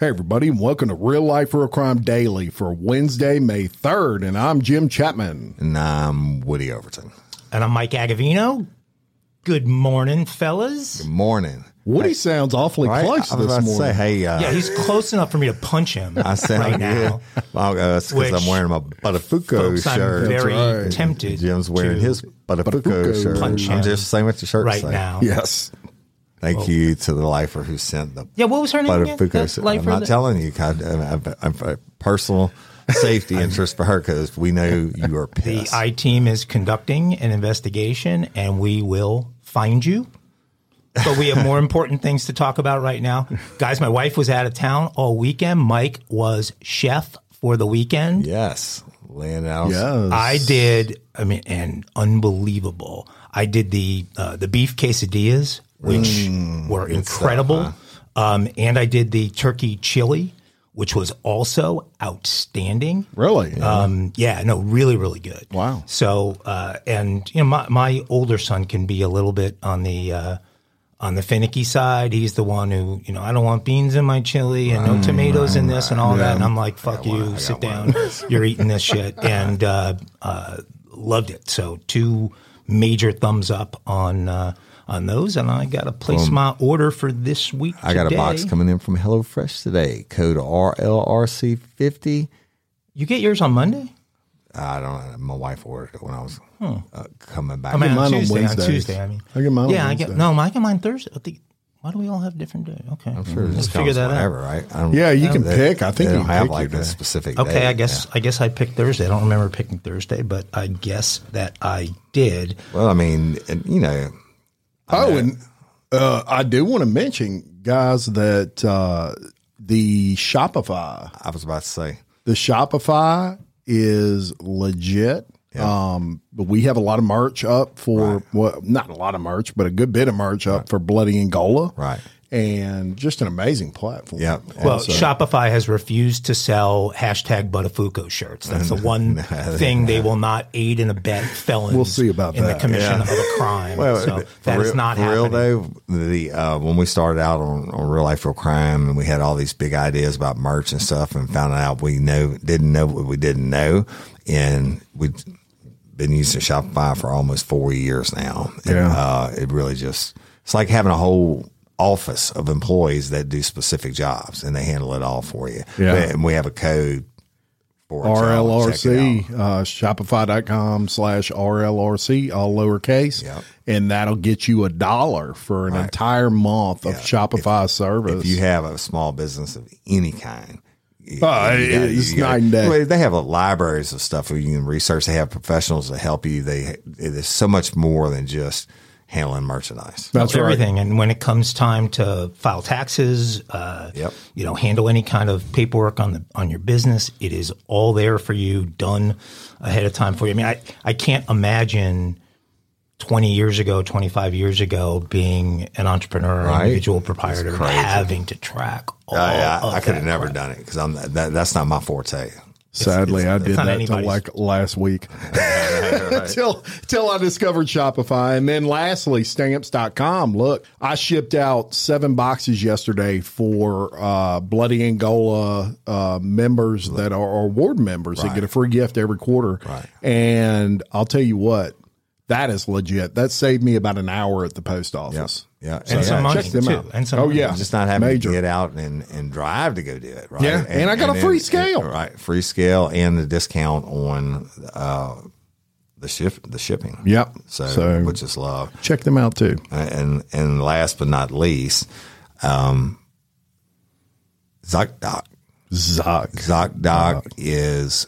Hey, everybody, and welcome to Real Life Real Crime Daily for Wednesday, May 3rd. And I'm Jim Chapman. And I'm Woody Overton. And I'm Mike Agovino. Good morning, fellas. Good morning. Woody sounds awfully Right? close I was this about to morning. say, hey, uh, Yeah, he's close enough for me to punch him I said, right yeah. now. Well, uh, because I'm wearing my Buttafuoco Folks, I'm shirt. very right. tempted Jim's wearing to his Buttafuoco Buttafuoco. shirt. Punch him I'm just saying what the shirt right say. now. Yes. Thank you to the lifer who sent the Yeah, what was her name again? Buttafuoco. I'm lifer not that- telling you. 'cause I, I'm, I'm a personal safety interest for her because we know you are pissed. The pissed. I team is conducting an investigation and we will find you. But we have more important things to talk about right now. Guys, my wife was out of town all weekend. Mike was chef for the weekend. yes. Laying out. Yes. I did. I mean, and unbelievable. I did the uh, the beef quesadillas, which were incredible, um, and I did the turkey chili, which was also outstanding. Really? Um, yeah, no, really, really good. Wow. So, uh, and you know, my my older son can be a little bit on the uh, on the finicky side. He's the one who, you know, I don't want beans in my chili and no tomatoes in this and all that. And I'm like, fuck you, sit down. You're eating this shit, and uh, uh, loved it. So, two major thumbs up on. Uh, on those, and I got to place my order for this week. I got a box coming in from HelloFresh today. Code RLRC50. You get yours on Monday? I don't know. My wife ordered it when I was uh, coming back. I mean, mine on on Tuesday. On Tuesday, I mean, I get mine on Yeah, I get no. I get mine Thursday. I think, why do we all have different days? Okay, I'm sure it let's figure that whenever, out. right? I don't, Yeah, you can they- pick. I think you don't have like a specific. Okay, day. I guess I guess I picked Thursday. I don't remember picking Thursday, but I guess that I did. Well, I mean, and, you know, Oh, and uh, I do want to mention, guys, that uh, the Shopify, I was about to say, the Shopify is legit. Um, but we have a lot of merch up for well, not a lot of merch, but a good bit of merch up for Bloody Angola, Right. And just an amazing platform. Yeah. Well, Also- Shopify has refused to sell hashtag Buttafuoco shirts. That's the one thing they will not aid and abet felons. We'll see about in that. the commission Yeah. of a crime. well, so for that is real, not for happening. real though. The uh, when we started out on, on real life real crime, and we had all these big ideas about merch and stuff, and found out we know didn't know what we didn't know, and we. have Been using Shopify for almost four years now. And, Yeah. uh, it really just, it's like having a whole office of employees that do specific jobs and they handle it all for you. Yeah. And we have a code for it, it RLRC, uh, shopify.com slash RLRC, all lowercase. Yep. And that'll get you a dollar for an entire month of Shopify service. If you have a small business of any kind, Oh, it's night and day. They have a libraries of stuff where you can research. They have professionals to help you. They there's so much more than just handling merchandise. That's right. everything. And when it comes time to file taxes, uh, Yep. you know, handle any kind of paperwork on the on your business, it is all there for you, done ahead of time for you. I mean, I I can't imagine. 20 years ago, 25 years ago, being an entrepreneur, Right. individual proprietor, having to track all I, I, of I could have never crap. done it because I'm that, that's not my forte. Sadly, I did that anybody's- like last week. till till I discovered Shopify. And then lastly, stamps.com. Look, I shipped out seven boxes yesterday for uh, Bloody Angola uh, members that are, award members that get a free gift every quarter. Right. And I'll tell you what, that is legit. That saved me about an hour at the post office. Yeah, And some money, check them too. out. And some oh, yeah. just not having Major. to get out and, and drive to go do it. Right. Yeah, and I got a free scale. right, free scale, and the discount on uh, the ship the shipping. Yep. So, So- which is love. Check them out too. And and last but not least, um, ZocDoc. Zoc. ZocDoc is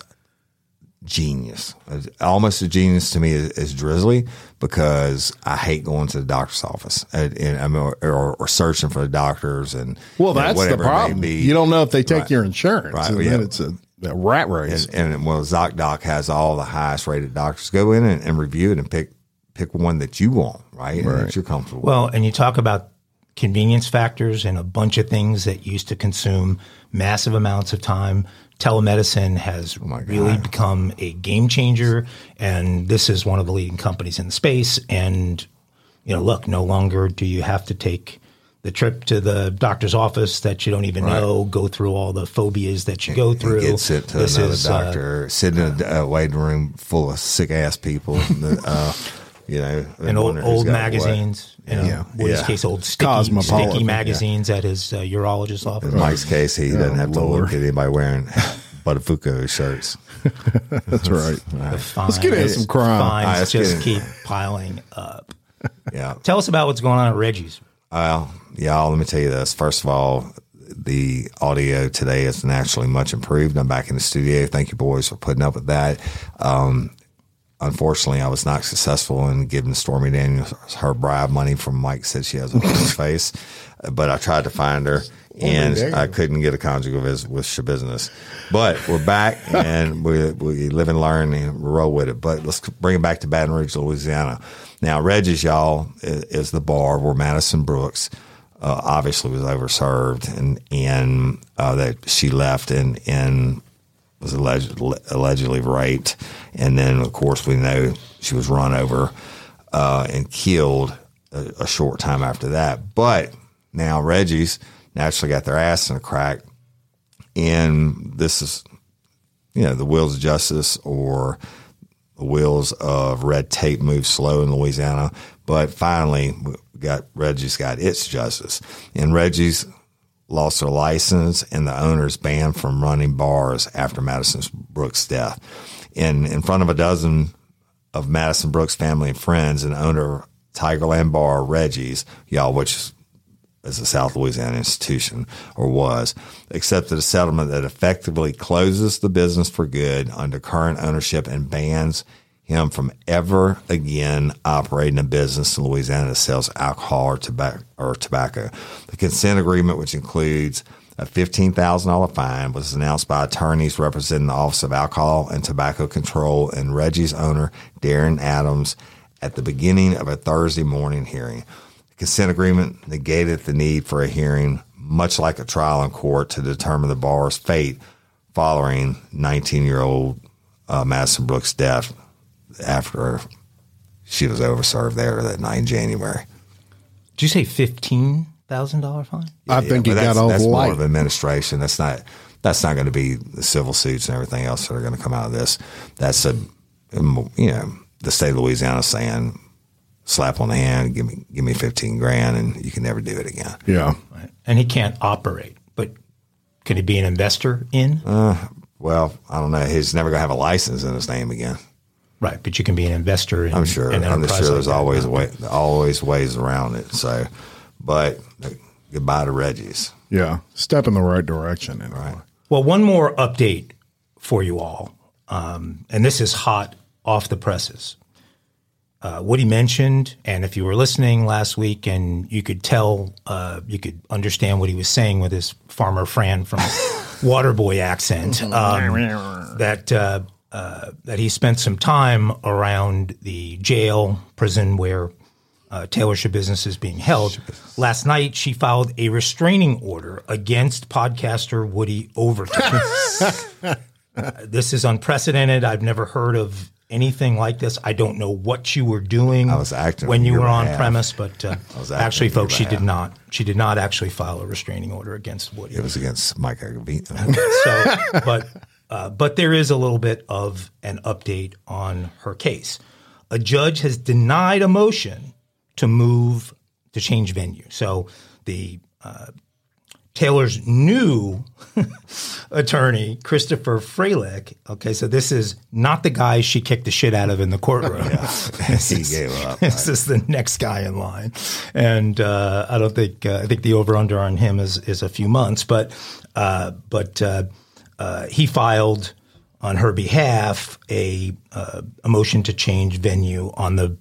genius, almost a genius to me is, is Drizzly because I hate going to the doctor's office and, and I mean, or, or, searching for the doctors and well, that's you know, the problem. You don't know if they take right. your insurance, right? And yeah. then it's a, a rat race. And, and well, ZocDoc has all the highest rated doctors. Go in and, and review it and pick pick one that you want, right? right. And that you're comfortable. Well, and you talk about convenience factors and a bunch of things that used to consume massive amounts of time telemedicine has oh really become a game changer, and this is one of the leading companies in the space. And you know, look, no longer do you have to take the trip to the doctor's office that you don't even right. know, go through all the phobias that you go through. Get sent to this another is, uh, doctor, uh, sit in a waiting room full of sick ass people. uh, you know, and old, old magazines. You know, yeah, Woody's yeah. case, old sticky, sticky magazines yeah. at his uh, urologist's office. In Mike's case, he doesn't have to look at anybody wearing Buttafuoco shirts. That's right. right. Let's get into some crime. Fines right, just keep piling up. Yeah. Tell us about what's going on at Reggie's. Well, y'all, let me tell you this. First of all, the audio today is naturally much improved. I'm back in the studio. Thank you, boys, for putting up with that. Um, unfortunately, I was not successful in giving Stormy Daniels her bribe money from Mike said she has a face, but I tried to find her and I couldn't get a conjugal visit with your business. But we're back and we, we live and learn and roll with it. But let's bring it back to Baton Rouge, Louisiana. Now, Reggie's, y'all, is, is the bar where Madison Brooks uh, obviously was overserved and, and uh, that she left and, and was alleged, allegedly raped. And then, of course, we know she was run over uh, and killed a, a short time after that. But now Reggie's – naturally got their ass in a crack. And this is, you know, the wheels of justice or the wheels of red tape move slow in Louisiana. But finally, we got Reggie's got its justice. And Reggie's lost their license and the owners banned from running bars after Madison Brooks' death. In, in front of a dozen of Madison Brooks' family and friends, and owner Tigerland Bar, Reggie's, y'all, which is a South Louisiana institution, or was, accepted a settlement that effectively closes the business for good under current ownership and bans him from ever again operating a business in Louisiana that sells alcohol or tobacco. Or tobacco. The consent agreement, which includes a $15,000 fine, was announced by attorneys representing the Office of Alcohol and Tobacco Control and Reggie's owner, Darren Adams, at the beginning of a Thursday morning hearing The consent agreement negated the need for a hearing, much like a trial in court to determine the bar's fate following 19 year old uh, Madison Brooks' death after she was overserved there that night in January. Did you say fifteen thousand dollar fine? Yeah, I think yeah, he got all That's more of administration. That's not. That's not going to be the civil suits and everything else that are going to come out of this. That's a, you know, the state of Louisiana saying slap on the hand, give me give me fifteen grand, and you can never do it again. Yeah, right. and he can't operate, but can he be an investor in? Uh, well, I don't know. He's never going to have a license in his name again. Right, but you can be an investor. In, I'm sure. I'm sure there's like always way, always ways around it. So, but goodbye to Reggie's. Yeah, step in the right direction. Anyway. Right. Well, one more update for you all, um, and this is hot off the presses uh, Woody mentioned, and if you were listening last week and you could tell, uh, you could understand what he was saying with his farmer Fran from Waterboy accent, um, that uh, uh, that he spent some time around the jail prison where uh, Taylor Schabusiness is being held. Last night, she filed a restraining order against podcaster Woody Overton. Uh, this is unprecedented. I've never heard of anything like this. I don't know what you were doing. I was acting when you were on premise, but uh, actually, folks, she did not. She did not actually file a restraining order against Woody. It was against Mike Agovino. so, but uh, but there is a little bit of an update on her case. A judge has denied a motion to move to change venue. So the uh, Taylor's new attorney, Christopher Fralick. Okay, so this is not the guy she kicked the shit out of in the courtroom. he gave up. This is the next guy in line, and uh, I don't think uh, I think the over under on him is is a few months, but uh, but uh, he filed on her behalf a uh, a motion to change venue on the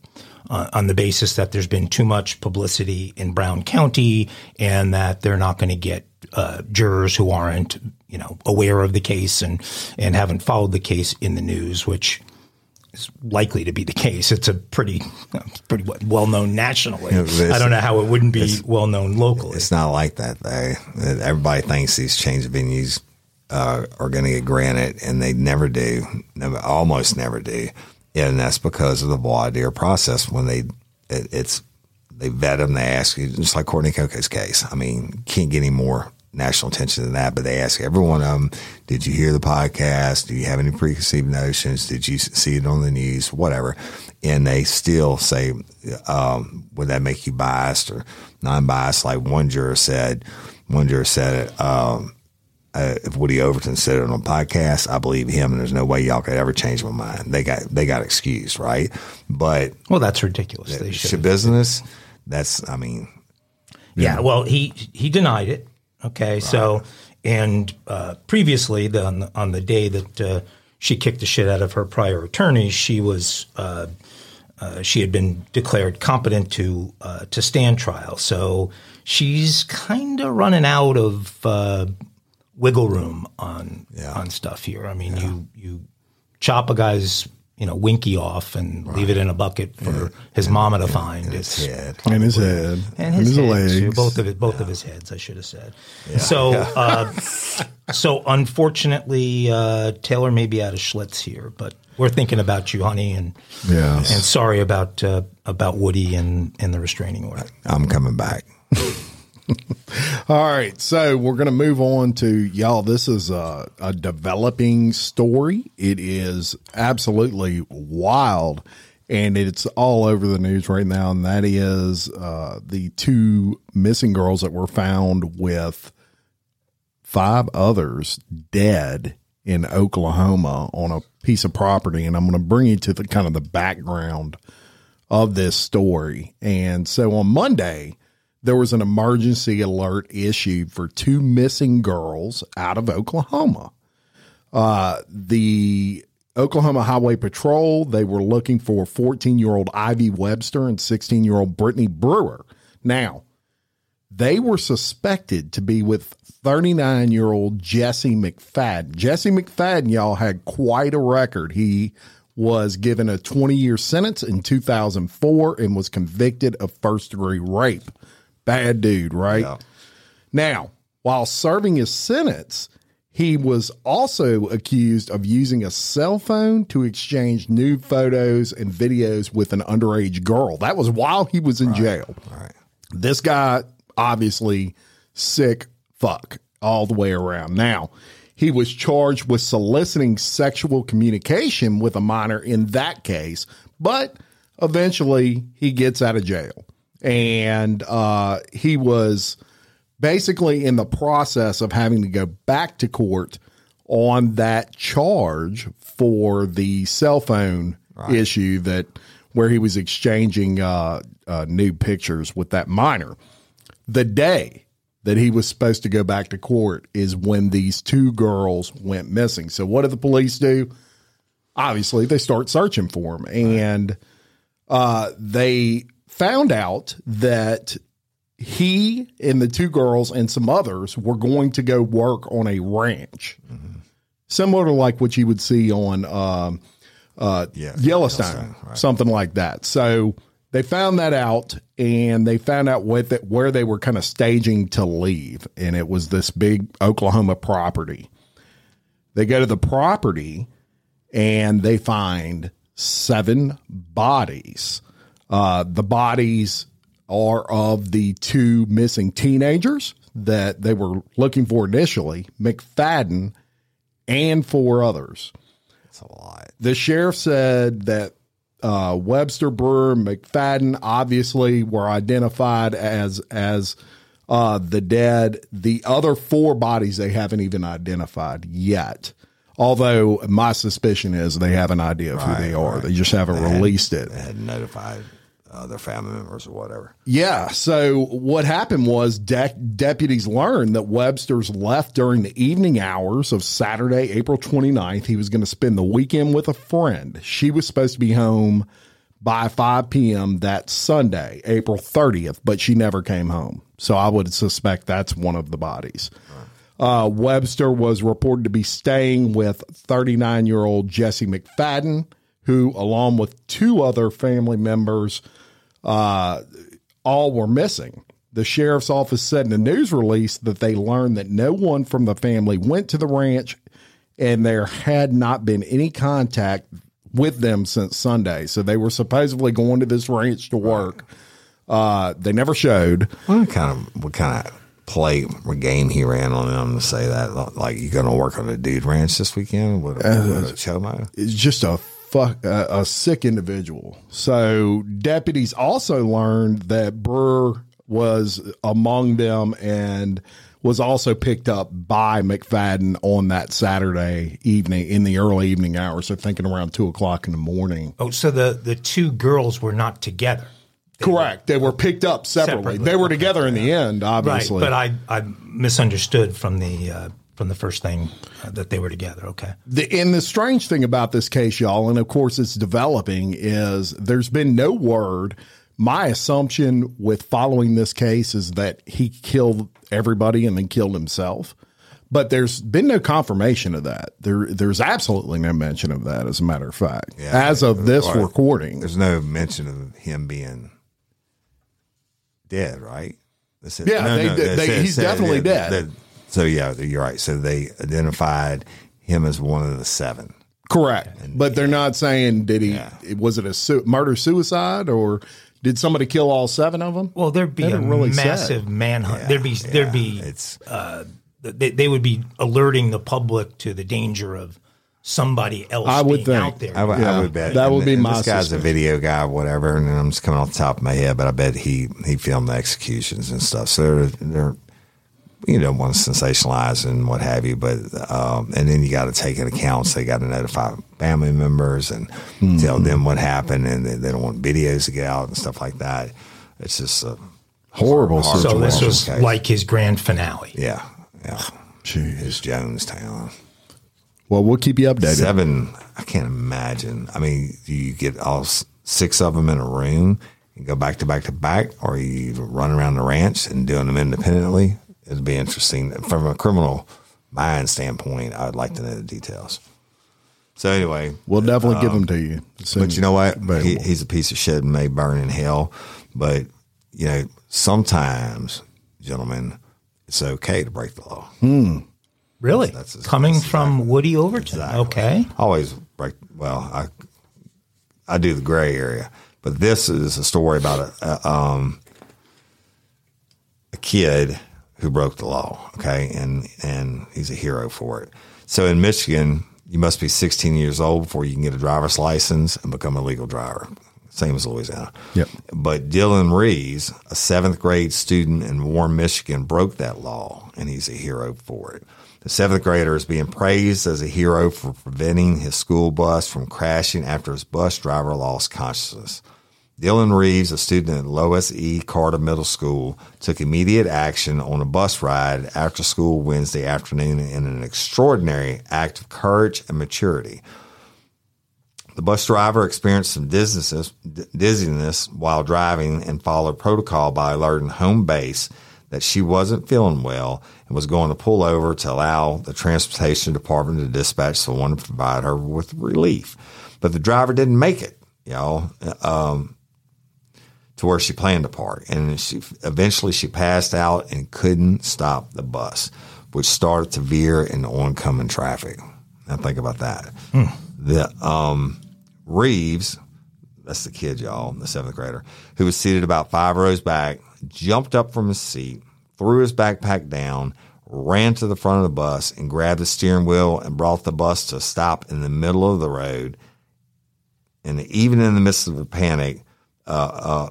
uh, on the basis that there's been too much publicity in Brown County and that they're not going to get uh, jurors who aren't you know aware of the case and and haven't followed the case in the news, which is likely to be the case. It's a pretty pretty well known nationally. Yeah, I don't know how it wouldn't be well known locally. It's not like that though. Everybody thinks these change venues uh, are going to get granted, and they never do. Never, almost never do, and that's because of the voir dire process. When they, it, it's they vet them, they ask you, just like Courtney Coco's case. I mean, can't get any more national attention than that, but they ask every one of them, did you hear the podcast? Do you have any preconceived notions? Did you see it on the news? Whatever. And they still say, um, would that make you biased or non-biased? Like one juror said, one juror said it, um, uh, if Woody Overton said it on a podcast, I believe him, and there's no way y'all could ever change my mind. They got they got excused, right? But well, that's ridiculous. They should business. That's I mean, yeah. Know. Well, he he denied it. Okay, right. so and uh, previously, the, on, the, on the day that uh, she kicked the shit out of her prior attorney, she was uh, uh she had been declared competent to uh, to stand trial. So she's kind of running out of uh, wiggle room on yeah. on stuff here. I mean, yeah. you you chop a guy's you know winky off and right. leave it in a bucket for yeah. his mama to find. And his head, and his head, and his, and his legs, both of it, both of his heads. I should have said. So, uh, so unfortunately, uh, Taylor may be out of Schlitz here, but we're thinking about you, honey, and yeah, and sorry about uh, about Woody and and the restraining order. I'm coming back. All right, so we're going to move on to y'all. This is a, a, developing story. It is absolutely wild, and it's all over the news right now. And that is uh, the two missing girls that were found with five others dead in Oklahoma on a piece of property. And I'm going to bring you to the kind of the background of this story. And so on Monday there was an emergency alert issued for two missing girls out of Oklahoma. Uh, the Oklahoma Highway Patrol, they were looking for 14 year old Ivy Webster and 16 year old Brittany Brewer. Now, they were suspected to be with 39 year old Jesse McFadden. Jesse McFadden, y'all, had quite a record. He was given a 20 year sentence in 2004 and was convicted of first degree rape bad dude, right? Yeah. Now, while serving his sentence, he was also accused of using a cell phone to exchange nude photos and videos with an underage girl. That was while he was in right. jail. Right. This guy, obviously, sick fuck all the way around. Now, he was charged with soliciting sexual communication with a minor in that case, but eventually he gets out of jail and uh, he was basically in the process of having to go back to court on that charge for the cell phone right. issue that where he was exchanging uh, uh, nude pictures with that minor. The day that he was supposed to go back to court is when these two girls went missing. So what did the police do? Obviously, they start searching for him, and uh, they found out that he and the two girls and some others were going to go work on a ranch, mm-hmm. similar to like what you would see on um, uh, yeah, Yellowstone, Yellowstone right. something like that. So they found that out, and they found out what the, where they were kind of staging to leave, and it was this big Oklahoma property. They go to the property, and they find seven bodies uh, the bodies are of the two missing teenagers that they were looking for initially, McFadden and four others. That's a lot. The sheriff said that uh, Webster, Brewer, McFadden obviously were identified as as uh, the dead. The other four bodies they haven't even identified yet. Although my suspicion is they have an idea of right, who they are. Right. They just haven't they released had, it. They hadn't notified uh, their family members or whatever. Yeah. So what happened was de- deputies learned that Webster's left during the evening hours of Saturday, April 29th. He was going to spend the weekend with a friend. She was supposed to be home by 5 p.m. that Sunday, April 30th, but she never came home. So I would suspect that's one of the bodies. Uh, Webster was reported to be staying with 39 year old Jesse McFadden, who, along with two other family members, uh, all were missing. The sheriff's office said in a news release that they learned that no one from the family went to the ranch and there had not been any contact with them since Sunday. So they were supposedly going to this ranch to work. Uh, they never showed. What kind of what kind of play or game he ran on them to say that? Like you going to work on a dude ranch this weekend a, with a chomo? It's just a fuck a, a sick individual. So deputies also learned that Brewer was among them and was also picked up by McFadden on that Saturday evening in the early evening hours. So thinking around two o'clock in the morning. Oh, so the the two girls were not together. Correct. They were picked up separately. Separately, They were together in the end, obviously. Right, but I I misunderstood from the uh, from the first thing uh, that they were together. Okay. The, and the strange thing about this case, y'all, and of course it's developing, is there's been no word. My assumption with following this case is that he killed everybody and then killed himself. But there's been no confirmation of that. There, there's absolutely no mention of that, as a matter of fact, as of this Right. recording. There's no mention of him being dead, right? They said- Yeah, they- they- said- they- he's definitely yeah, dead. That- so yeah, you're right. So they identified him as one of the seven. Correct. But they're not saying did he? Yeah. Was it a su- murder suicide or did somebody kill all seven of them? Well, there'd be They a haven't really said. massive manhunt. there'd be there'd be It's uh, they, they would be alerting the public to the danger of somebody else I would being think. out there. I, would- I would bet that would be and my This guy's a video guy, whatever, and I'm just coming off the top of my head, but I bet he he filmed the executions and stuff. So they're, they're you don't want to sensationalize and what have you, but um, and then you got to take into account. So they got to notify family members and tell Mm-hmm. them what happened, and they, they don't want videos to get out and stuff like that. It's just a Horrible hard- so this was case. like his grand finale. yeah, yeah. Jeez. It's Jonestown. Well, we'll keep you updated. Seven, I can't imagine. I mean, do you get all six of them in a room and go back to back to back, or you run around the ranch and doing them independently? It'd be interesting from a criminal mind standpoint. I'd like to know the details. So anyway, We'll definitely give them to you. but you know what? He, he's a piece of shit and may burn in hell. But you know, sometimes, gentlemen, it's okay to break the law. Really? That's- that's- Coming that's from Woody Overton. Exactly. Okay. always break. Well, I I do the gray area, but this is a story about a, a um a kid who broke the law. Okay, and and he's a hero for it. So in Michigan, you must be 16 years old before you can get a driver's license and become a legal driver. Same as Louisiana. Yep. But Dylan Reeves, a seventh grade student in Warren, Michigan, broke that law, and he's a hero for it. The seventh grader is being praised as a hero for preventing his school bus from crashing after his bus driver lost consciousness. Dylan Reeves, a student at Lois E. Carter Middle School, took immediate action on a bus ride after school Wednesday afternoon in an extraordinary act of courage and maturity. The bus driver experienced some dizziness, while driving and followed protocol by alerting home base that she wasn't feeling well and was going to pull over to allow the transportation department to dispatch someone to provide her with relief. But the driver didn't make it, y'all, um, to where she planned to park. And she eventually she passed out and couldn't stop the bus, which started to veer into oncoming traffic. Now think about that. The um, Reeves, that's the kid, y'all, the seventh grader, who was seated about five rows back, jumped up from his seat, threw his backpack down, ran to the front of the bus, and grabbed the steering wheel and brought the bus to a stop in the middle of the road. And even in the midst of a panic, uh, uh,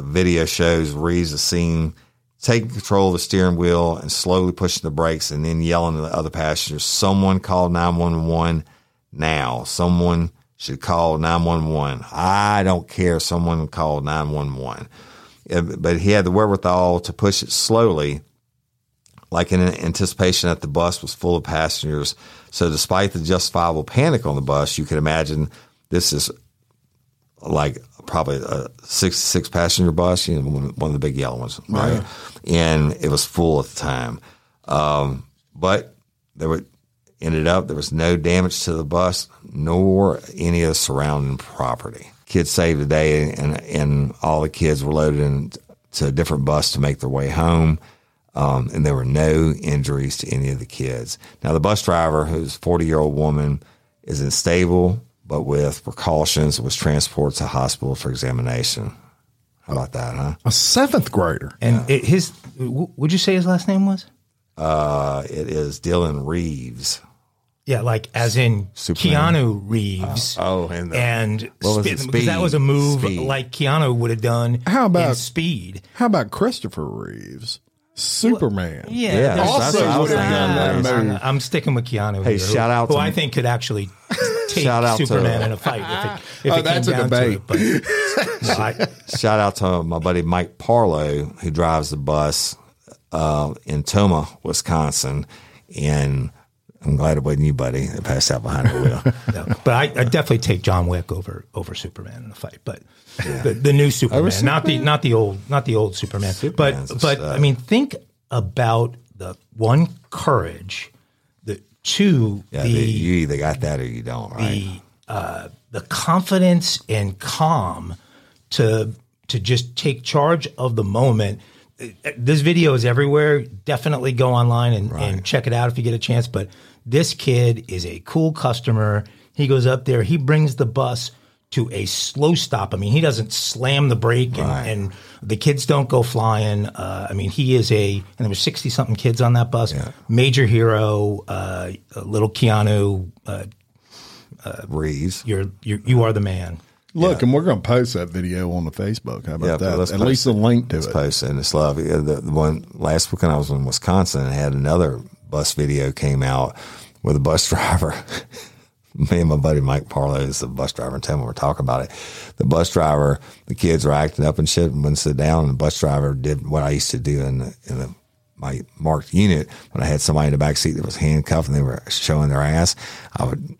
video shows Reeves is seen taking control of the steering wheel and slowly pushing the brakes and then yelling to the other passengers, someone call 911 now. Someone should call 911. I don't care someone called 911. Uh, but he had the wherewithal to push it slowly, like in anticipation that the bus was full of passengers. So, despite the justifiable panic on the bus, you can imagine this is like probably a six six passenger bus, you know, one of the big yellow ones, right? And it was full at the time. Um, but there were ended up there was no damage to the bus nor any of the surrounding property. Kids saved the day, and and all the kids were loaded into a different bus to make their way home. Um, and there were no injuries to any of the kids. Now, the bus driver, who's a 40 year old woman, is unstable, but with precautions, was transported to hospital for examination. How about that, huh? A seventh grader. And it, his, would you say his last name was? Uh, it is Dylan Reeves. Yeah, like as in Superman. Keanu Reeves. Oh, and the- and what was Speed- it, because that was a move Speed. like Keanu would have done. How about- in Speed? How about Christopher Reeves? Superman. Yeah, Yeah, there's- that's- that's what I was Nah, thinking. I'm- I'm sticking with Keanu. Hey, here, shout who, out who to- I think could actually take Shout out to- Superman in a fight if it, if Oh, it that's came a down debate. to it. But no, I, Shout out to my buddy Mike Parlow, who drives the bus uh, in Tomah, Wisconsin. And I'm glad it wasn't you, buddy, that passed out behind the wheel. no. but I, I definitely take John Wick over over Superman in a fight. But the, the new Superman, not the not the old not the old Superman. Superman's but but. I mean, think about the one courage, the two Yeah, the you either got that or you don't, right? the uh, the confidence and calm to to just take charge of the moment. This video is everywhere. Definitely go online and, and check it out if you get a chance. But this kid is a cool customer. He goes up there. He brings the bus to a slow stop. I mean, he doesn't slam the brake, and, Right. and the kids don't go flying. Uh, I mean, he is a and there were sixty something kids on that bus. Major hero, uh, little Keanu. Uh, Reeves. you're, you're you are the man. Look, and we're going to post that video on the Facebook. How about Yeah, that? let's At post least a link to Let's it. post it in this love. The, the one last weekend I was in Wisconsin and had another bus video came out with a bus driver, me and my buddy Mike Parlow is the bus driver and Tim were talking about it. The bus driver, the kids were acting up and shit and wouldn't sit down. And the bus driver did what I used to do in the, in the my marked unit when I had somebody in the back seat that was handcuffed and they were showing their ass. I would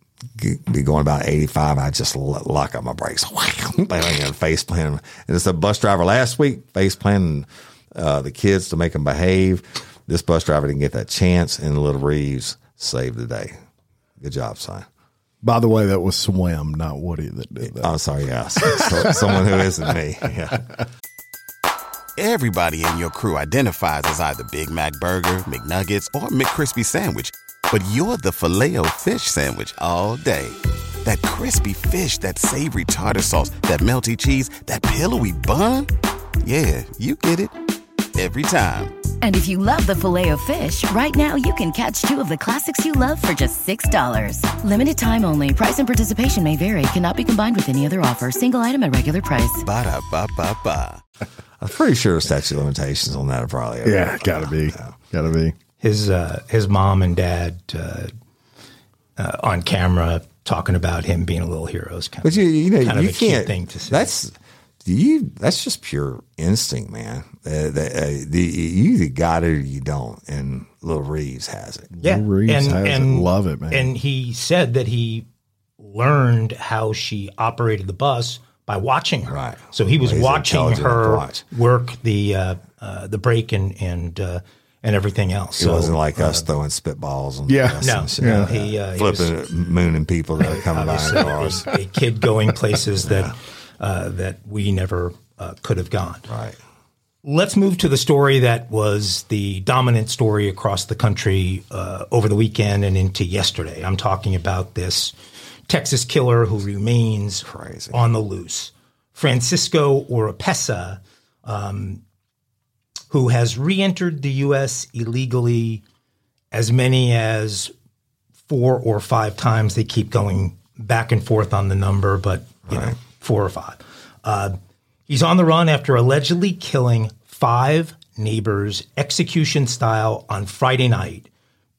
be going about 85. I just lock up my brakes, bang, and face planting. And it's a bus driver last week face planting uh, the kids to make them behave. This bus driver didn't get that chance, and Little Reeves saved the day. Good job, son. By the way, that was Swim, not Woody, that did that. I'm sorry, yeah. So, someone who isn't me. Yeah. Everybody in your crew identifies as either Big Mac Burger, McNuggets, or McCrispy Sandwich. But you're the filet fish Sandwich all day. That crispy fish, that savory tartar sauce, that melty cheese, that pillowy bun. Yeah, you get it. Every time. And if you love the filet of fish, right now you can catch two of the classics you love for just $6. Limited time only. Price and participation may vary. Cannot be combined with any other offer. Single item at regular price. Ba-da-ba-ba-ba. I'm pretty sure statute of limitations on that are probably. yeah, got to be. Got to be. His uh, his mom and dad uh, uh, on camera talking about him being a little hero is kind But of you, you know, kind you of a cute can't. thing to say. That's you. That's just pure instinct, man. Uh, the, uh, the, you either got it or you don't, and Little Reeves has it. yeah, Lou Reeves has it. Love it, man. And he said that he learned how she operated the bus by watching her. Right. So he was Well, watching intelligent enough to her watch. work the uh, uh, the brake and and uh, and everything else. It so, wasn't like us throwing spitballs. On Yeah. the bus no, and no, he, uh, he was flipping, mooning people that are coming by obviously cars. a, a kid going places that uh, that we never uh, could have gone. Right. Let's move to the story that was the dominant story across the country uh, over the weekend and into yesterday. I'm talking about this Texas killer who remains Crazy. on the loose, Francisco Oropesa, um, who has re-entered the U.S. illegally as many as four or five times. They keep going back and forth on the number, but you know, four or five. Uh, he's on the run after allegedly killing five neighbors execution style on Friday night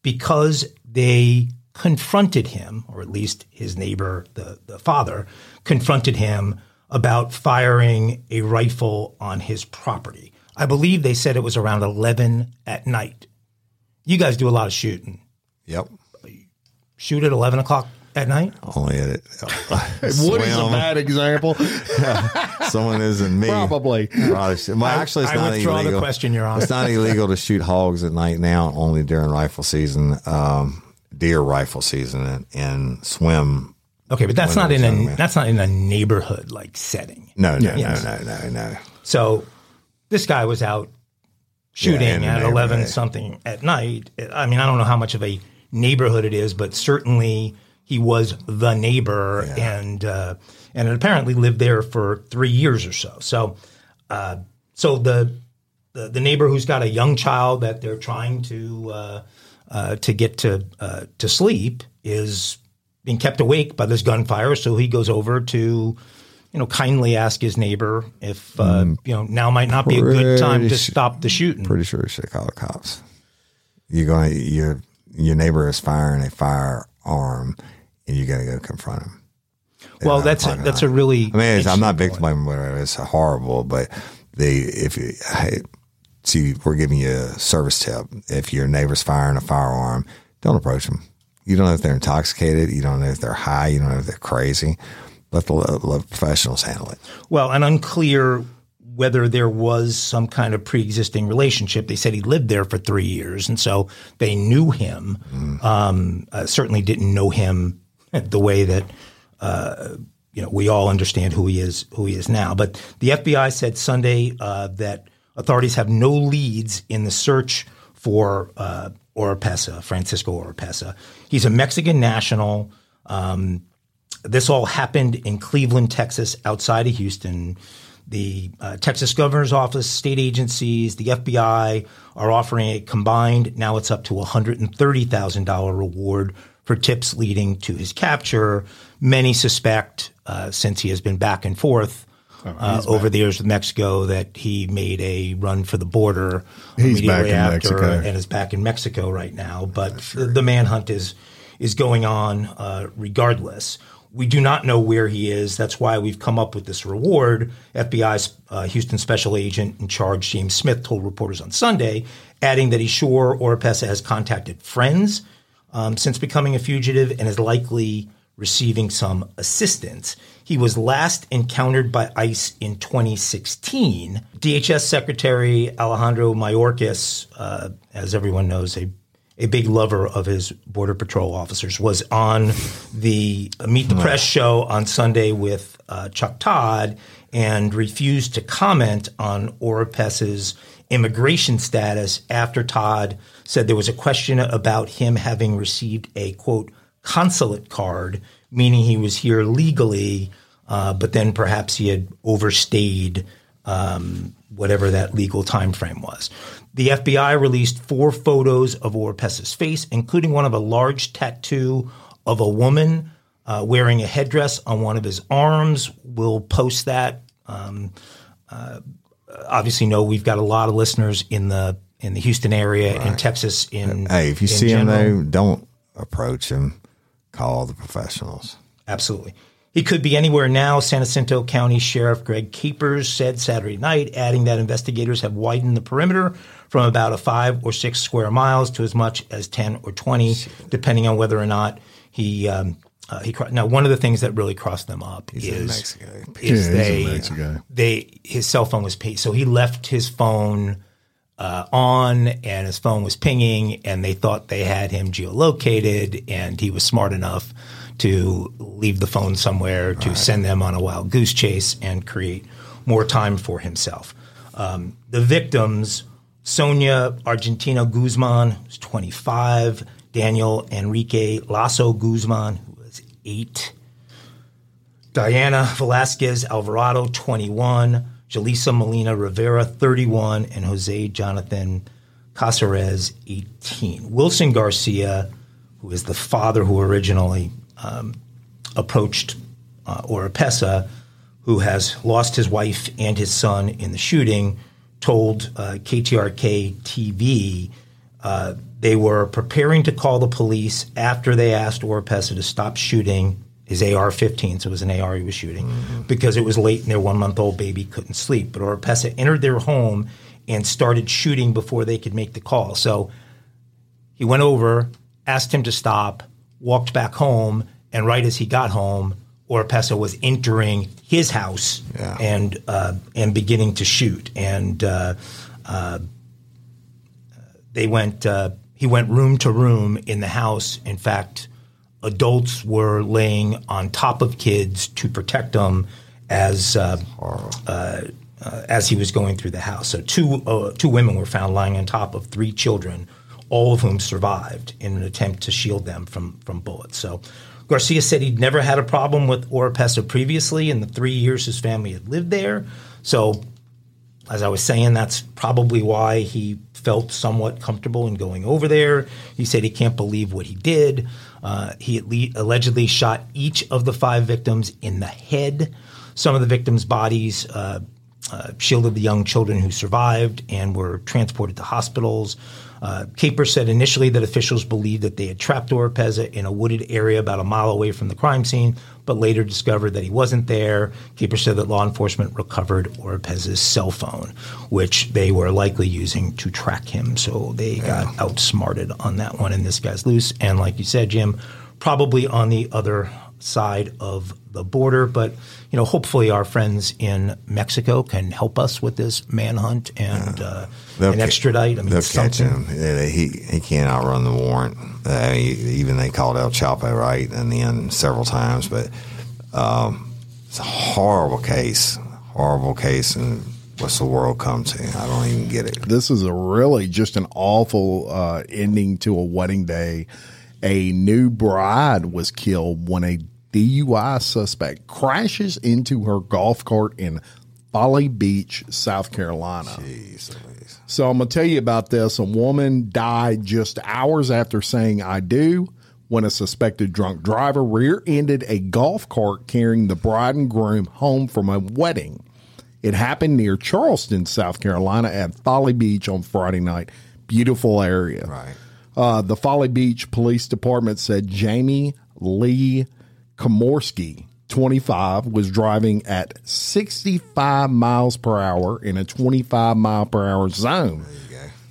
because they confronted him, or at least his neighbor, the, the father, confronted him about firing a rifle on his property. I believe they said it was around 11 at night. You guys do a lot of shooting. Yep. Shoot at 11 o'clock at night? Only at it. Woody's a bad example. Someone isn't me. Probably. Probably Well, actually, it's I not withdraw the illegal. question, Your Honor. It's not illegal to shoot hogs at night now, only during rifle season, um, deer rifle season, and, and swim. Okay, but that's not in a man. that's not in a neighborhood like setting. No, no, Yes. no, no, no, no. So this guy was out shooting in the at eleven something at night. I mean, I don't know how much of a neighborhood it is, but certainly he was the neighbor, and uh, and apparently lived there for three years or so. So, uh, so the, the the neighbor who's got a young child that they're trying to uh, uh, to get to uh, to sleep is being kept awake by this gunfire. So he goes over to, you know, kindly ask his neighbor if uh, you know now might not be a good time to stop the shooting. Pretty sure you should call the cops. You're going. to Your neighbor is firing a firearm, and you got to go confront him. well, that's a, that's a really. I mean, it's, I'm not point. victimizing whatever. It's horrible, but the if you, hey, see, we're giving you a service tip. If your neighbor's firing a firearm, don't approach them. You don't know if they're intoxicated. You don't know if they're high. You don't know if they're crazy. Let the, let the professionals handle it. Well, and unclear whether there was some kind of pre-existing relationship. They said he lived there for three years, and so they knew him. Um, uh, certainly didn't know him the way that uh, you know we all understand who he is, who he is now. But the FBI said Sunday uh, that authorities have no leads in the search for uh, Oropesa, Francisco Oropesa. He's a Mexican national. Um, this all happened in Cleveland, Texas, outside of Houston. The uh, Texas governor's office, state agencies, the FBI are offering a combined, now it's up to $130,000 reward for tips leading to his capture. Many suspect, uh, since he has been back and forth uh, over the years with Mexico, that he made a run for the border He's immediately back after and is back in Mexico right now. But the, the manhunt is is going on uh, regardless. We do not know where he is. That's why we've come up with this reward. FBI's uh, Houston special agent in charge, James Smith, told reporters on Sunday, adding that he's sure Oropesa has contacted friends um, since becoming a fugitive and is likely receiving some assistance. He was last encountered by ICE in 2016. DHS Secretary Alejandro Mayorkas, uh, as everyone knows, a a big lover of his border patrol officers, was on the Meet the Press show on Sunday with uh, Chuck Todd and refused to comment on Oropesa's immigration status after Todd said there was a question about him having received a quote consulate card, meaning he was here legally, uh, but then perhaps he had overstayed um, whatever that legal time frame was. The FBI released four photos of Oropesa's face, including one of a large tattoo of a woman uh, wearing a headdress on one of his arms. We'll post that. Um, uh, obviously, know we've got a lot of listeners in the in the Houston area, in Texas. In Hey, if you see general. him though, don't approach him. Call the professionals. Absolutely. He could be anywhere now, San Jacinto County Sheriff Greg Capers said Saturday night, adding that investigators have widened the perimeter from about a five or six square miles to as much as 10 or 20, depending on whether or not he. Um, uh, he cro- now one of the things that really crossed them up in is Mexico. is Yeah, he's in they they his cell phone was paid, so he left his phone uh, on and his phone was pinging and they thought they had him geolocated and he was smart enough to leave the phone somewhere to send them on a wild goose chase and create more time for himself. Um, the victims, Sonia Argentina Guzman, who's 25, Daniel Enrique Laso Guzman, who was eight, Diana Velasquez Alvarado, 21, Jaleesa Molina Rivera, 31, and Jose Jonathan Casarez, 18. Wilson Garcia, who is the father who originally um, approached uh, Oropesa, who has lost his wife and his son in the shooting, told uh, KTRK TV Uh, they were preparing to call the police after they asked Oropesa to stop shooting his AR-15, so it was an AR he was shooting, because it was late and their one-month-old baby couldn't sleep. But Oropesa entered their home and started shooting before they could make the call. So he went over, asked him to stop, walked back home, and right as he got home, Oropesa was entering his house Yeah. and uh, and beginning to shoot. And uh, uh, they went. Uh, he went room to room in the house. In fact, adults were laying on top of kids to protect them as uh, uh, uh, as he was going through the house. So two uh, two women were found lying on top of three children, all of whom survived in an attempt to shield them from from bullets. So. Garcia said he'd never had a problem with Oropesa previously in the three years his family had lived there. So as I was saying, that's probably why he felt somewhat comfortable in going over there. He said he can't believe what he did. Uh, he le- allegedly shot each of the five victims in the head. Some of the victims' bodies uh, uh, shielded the young children who survived and were transported to hospitals. Uh, Caper said initially that officials believed that they had trapped Oropesa in a wooded area about a mile away from the crime scene, but later discovered that he wasn't there. Caper said that law enforcement recovered Oropesa's cell phone, which they were likely using to track him. So they got outsmarted on that one, and this guy's loose. And like you said, Jim, probably on the other side of the border. But you know, hopefully, our friends in Mexico can help us with this manhunt and uh, They'll and ca- extradite. I mean, They'll catch him. Yeah, he he can't outrun the warrant. Uh, he- even they called El Chapo right in the end several times, but um, it's a horrible case, horrible case, and what's the world come to? I don't even get it. this is a really just an awful uh, ending to a wedding day. A new bride was killed when a DUI suspect crashes into her golf cart in Folly Beach, South Carolina. Jeez So I'm going to tell you about this. A woman died just hours after saying I do when a suspected drunk driver rear ended a golf cart carrying the bride and groom home from a wedding. It happened near Charleston, South Carolina at Folly Beach on Friday night. Beautiful area. Right. Uh, the Folly Beach Police Department said Jamie Lee Komorski, 25, was driving at 65 miles per hour in a 25 mile per hour zone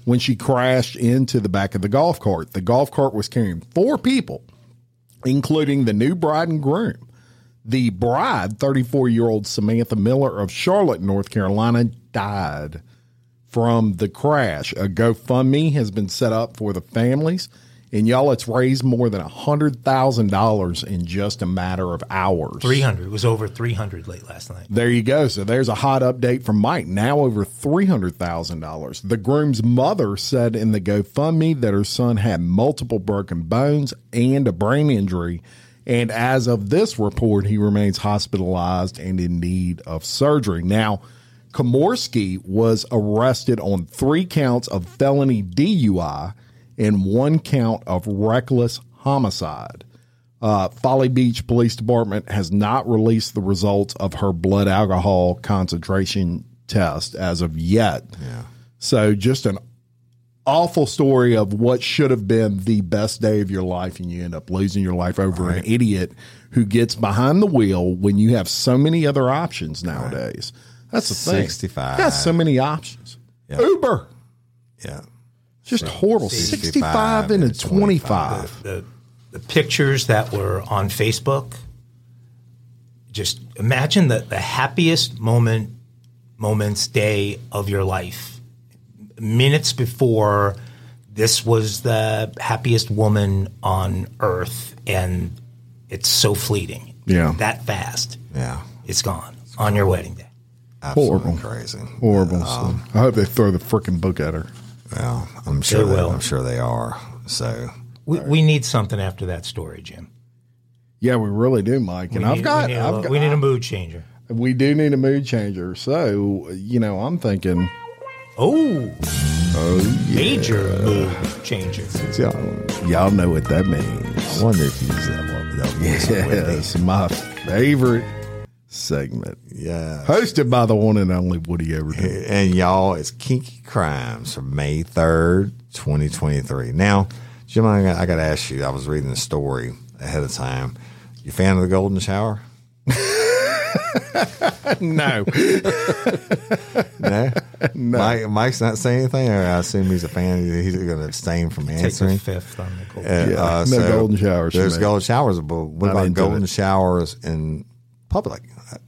when she crashed into the back of the golf cart. The golf cart was carrying four people, including the new bride and groom. The bride, 34 year old Samantha Miller of Charlotte, North Carolina, died from the crash. A GoFundMe has been set up for the families. And y'all, it's raised more than $100,000 in just a matter of hours. 300. It was over 300 late last night. There you go. So there's a hot update from Mike. Now over $300,000. The groom's mother said in the GoFundMe that her son had multiple broken bones and a brain injury. And as of this report, he remains hospitalized and in need of surgery. Now, Komorski was arrested on three counts of felony DUI and one count of reckless homicide. Uh, Folly Beach Police Department has not released the results of her blood alcohol concentration test as of yet. Yeah. So, just an awful story of what should have been the best day of your life, and you end up losing your life over an idiot who gets behind the wheel when you have so many other options nowadays. That's the thing. 65. Got so many options. Uber, Yeah. Just horrible. 65 into and 25. the the pictures that were on Facebook. Just imagine the, the happiest moment, moments, day of your life. Minutes before, this was the happiest woman on earth, and it's so fleeting. Yeah. that fast. Yeah. It's gone on your wedding day. Absolutely Horrible. crazy. Horrible. So I hope they throw the freaking book at her. Well, I'm sure They they, will. I'm sure they are. So We, we need something after that story, Jim. Yeah, we really do, Mike. And We I've need- got, we need, a, I've lo- got, we need a mood changer. we do need a mood changer. So, you know, I'm thinking, Oh, Oh, yeah. major mood changer. y'all, y'all know what that means. I wonder if you he's that one. Yes, my favorite segment. Yeah. Hosted by the one and only Woody Overton. And y'all, it's Kinky Crimes from May 3rd 2023. Now, Jim, I got, I got to ask you. I was reading the story ahead of time. You a fan of the golden shower? no, No, Mike, Mike's not saying anything. I assume he's a fan. He's going to abstain from Take the answering. fifth on the gold. Uh, Yeah, uh, no golden showers There's golden showers, but what Not about golden it. showers in public?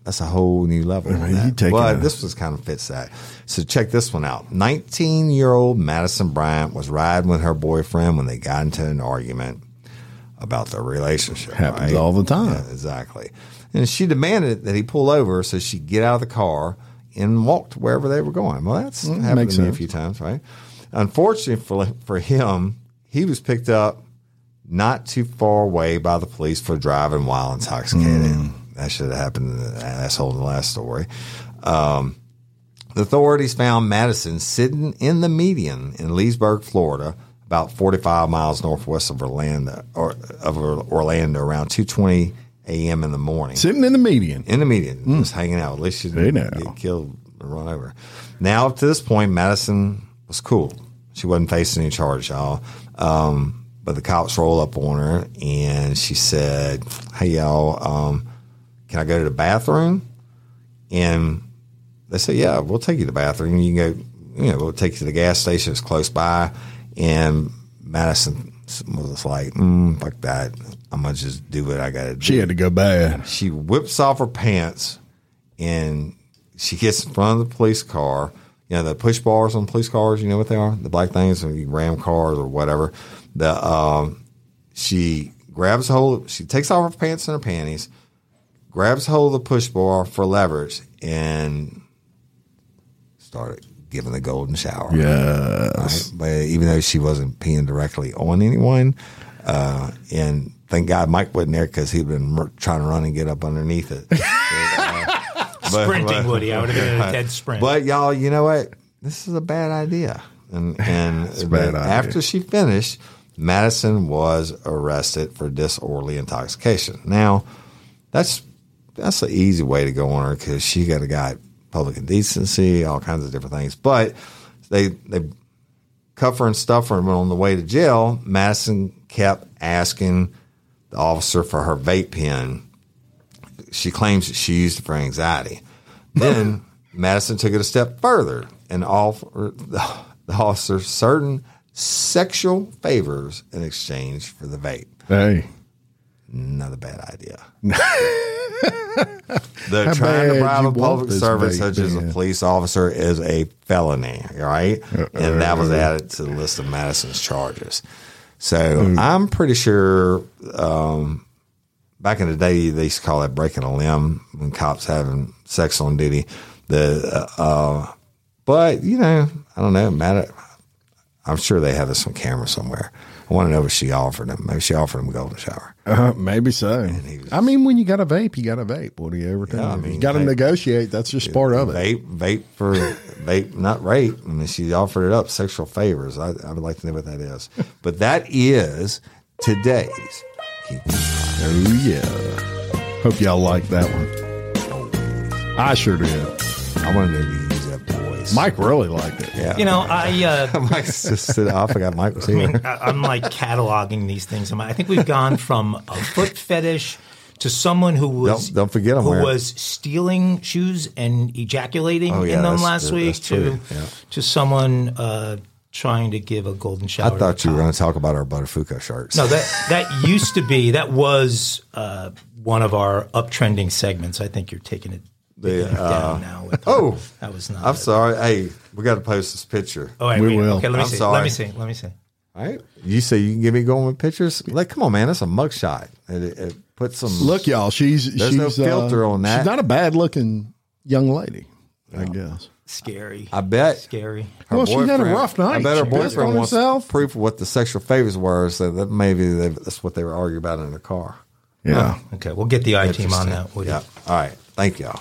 That's a whole new level. on you that. taking But this was kind of fits that. So check this one out. 19 year old Madison Bryant was riding with her boyfriend when they got into an argument about their relationship. Happens right? all the time. Yeah, exactly. And she demanded that he pull over so she could get out of the car and walk to wherever they were going. Well, that's happened Mm, makes to me a few times, right? Unfortunately for, for him, he was picked up not too far away by the police for driving while intoxicated. Mm. That should have happened to the asshole in the last story. Um, the authorities found Madison sitting in the median in Leesburg, Florida, about 45 miles northwest of Orlando, or of Orlando, around 2:20 a.m. in the morning. sitting in the median. In the median, just hanging out. At least she didn't get killed or run over. Now, up to this point, Madison was cool. She wasn't facing any charge, y'all. Um, but the cops roll up on her and she said, Hey, y'all, um, can I go to the bathroom? And they say, Yeah, we'll take you to the bathroom. You can go, you know, we'll take you to the gas station. It's close by. And Madison was like, mm, Fuck that. I'm going to just do what I got to do She had to go bad. she whips off her pants and she gets in front of the police car. You know, the push bars on police cars, you know what they are? The black things, or you ram cars or whatever. The um, she grabs a hold she takes off her pants and her panties, grabs hold of the push bar for leverage, and started giving the golden shower. Yeah. Right? But even though she wasn't peeing directly on anyone, uh, and thank God Mike wasn't there because he'd been r- trying to run and get up underneath it. Uh, but- Sprinting, but- Woody. I would have been a dead sprint. But y'all, you know what? This is a bad idea. And and bad then idea. after she finished, Madison was arrested for disorderly intoxication. Now, that's that's an easy way to go on her because she got a guy public indecency, all kinds of different things. But they they cuff her and stuff her and on the way to jail. Madison kept asking the officer for her vape pen. She claims that she used it for anxiety. Then Madison took it a step further and offered the, the officer certain sexual favors in exchange for the vape. Hey. Not a bad idea. They're How trying to bribe a public servant such as a police officer is a felony, right? Uh, and that was added to the list of Madison's charges. So I'm pretty sure um, back in the day they used to call that breaking a limb when cops having sex on duty. The uh, uh, but you know I don't know. Matt, I'm sure they have this on camera somewhere. I want to know what she offered him. Maybe she offered him a golden shower. Uh, maybe so. was- I mean, when you got a vape, you got a vape. What do you ever do? Yeah, I mean, you got to negotiate. That's just part of it. Vape, vape for vape, not rape. I mean, she offered it up. Sexual favors. I, I would like to know what that is. But that is today's. Keep Oh yeah. Hope y'all like that one. I sure did. I want to know if you can use that voice. Mike really liked it. yeah. you know, I. Uh, Mike's just sit I forgot Mike was I here. mean, I- I'm like cataloging these things. I'm- I think we've gone from a foot fetish to someone who was Don't- don't forget 'em, who Larry. was stealing shoes and ejaculating Oh, yeah, in them last that's week to Yeah. to someone uh, trying to give a golden shower. I thought you were going to talk about our Buttafuoco shirts. No, that that used to be that was uh, one of our uptrending segments. I think you're taking it, taking it down now. oh, that was not. I'm it. sorry. Hey, we got to post this picture. Oh, wait, We wait, will. Okay, let me I'm see. sorry. Let me see. Let me see. All right. You say you can give me going with pictures? Like, come on, man. That's a mugshot. It, it, it put some. Look, y'all. She's There's she's no filter uh, on that. She's not a bad looking young lady. I guess. Scary. I bet. Scary. her Well, she had a rough night. I bet her She boyfriend wants herself. proof of what the sexual favors were, so that maybe they, that's what they were arguing about in the car. Yeah. Okay, we'll get the I team on that. Woody. Yeah. All right. Thank y'all.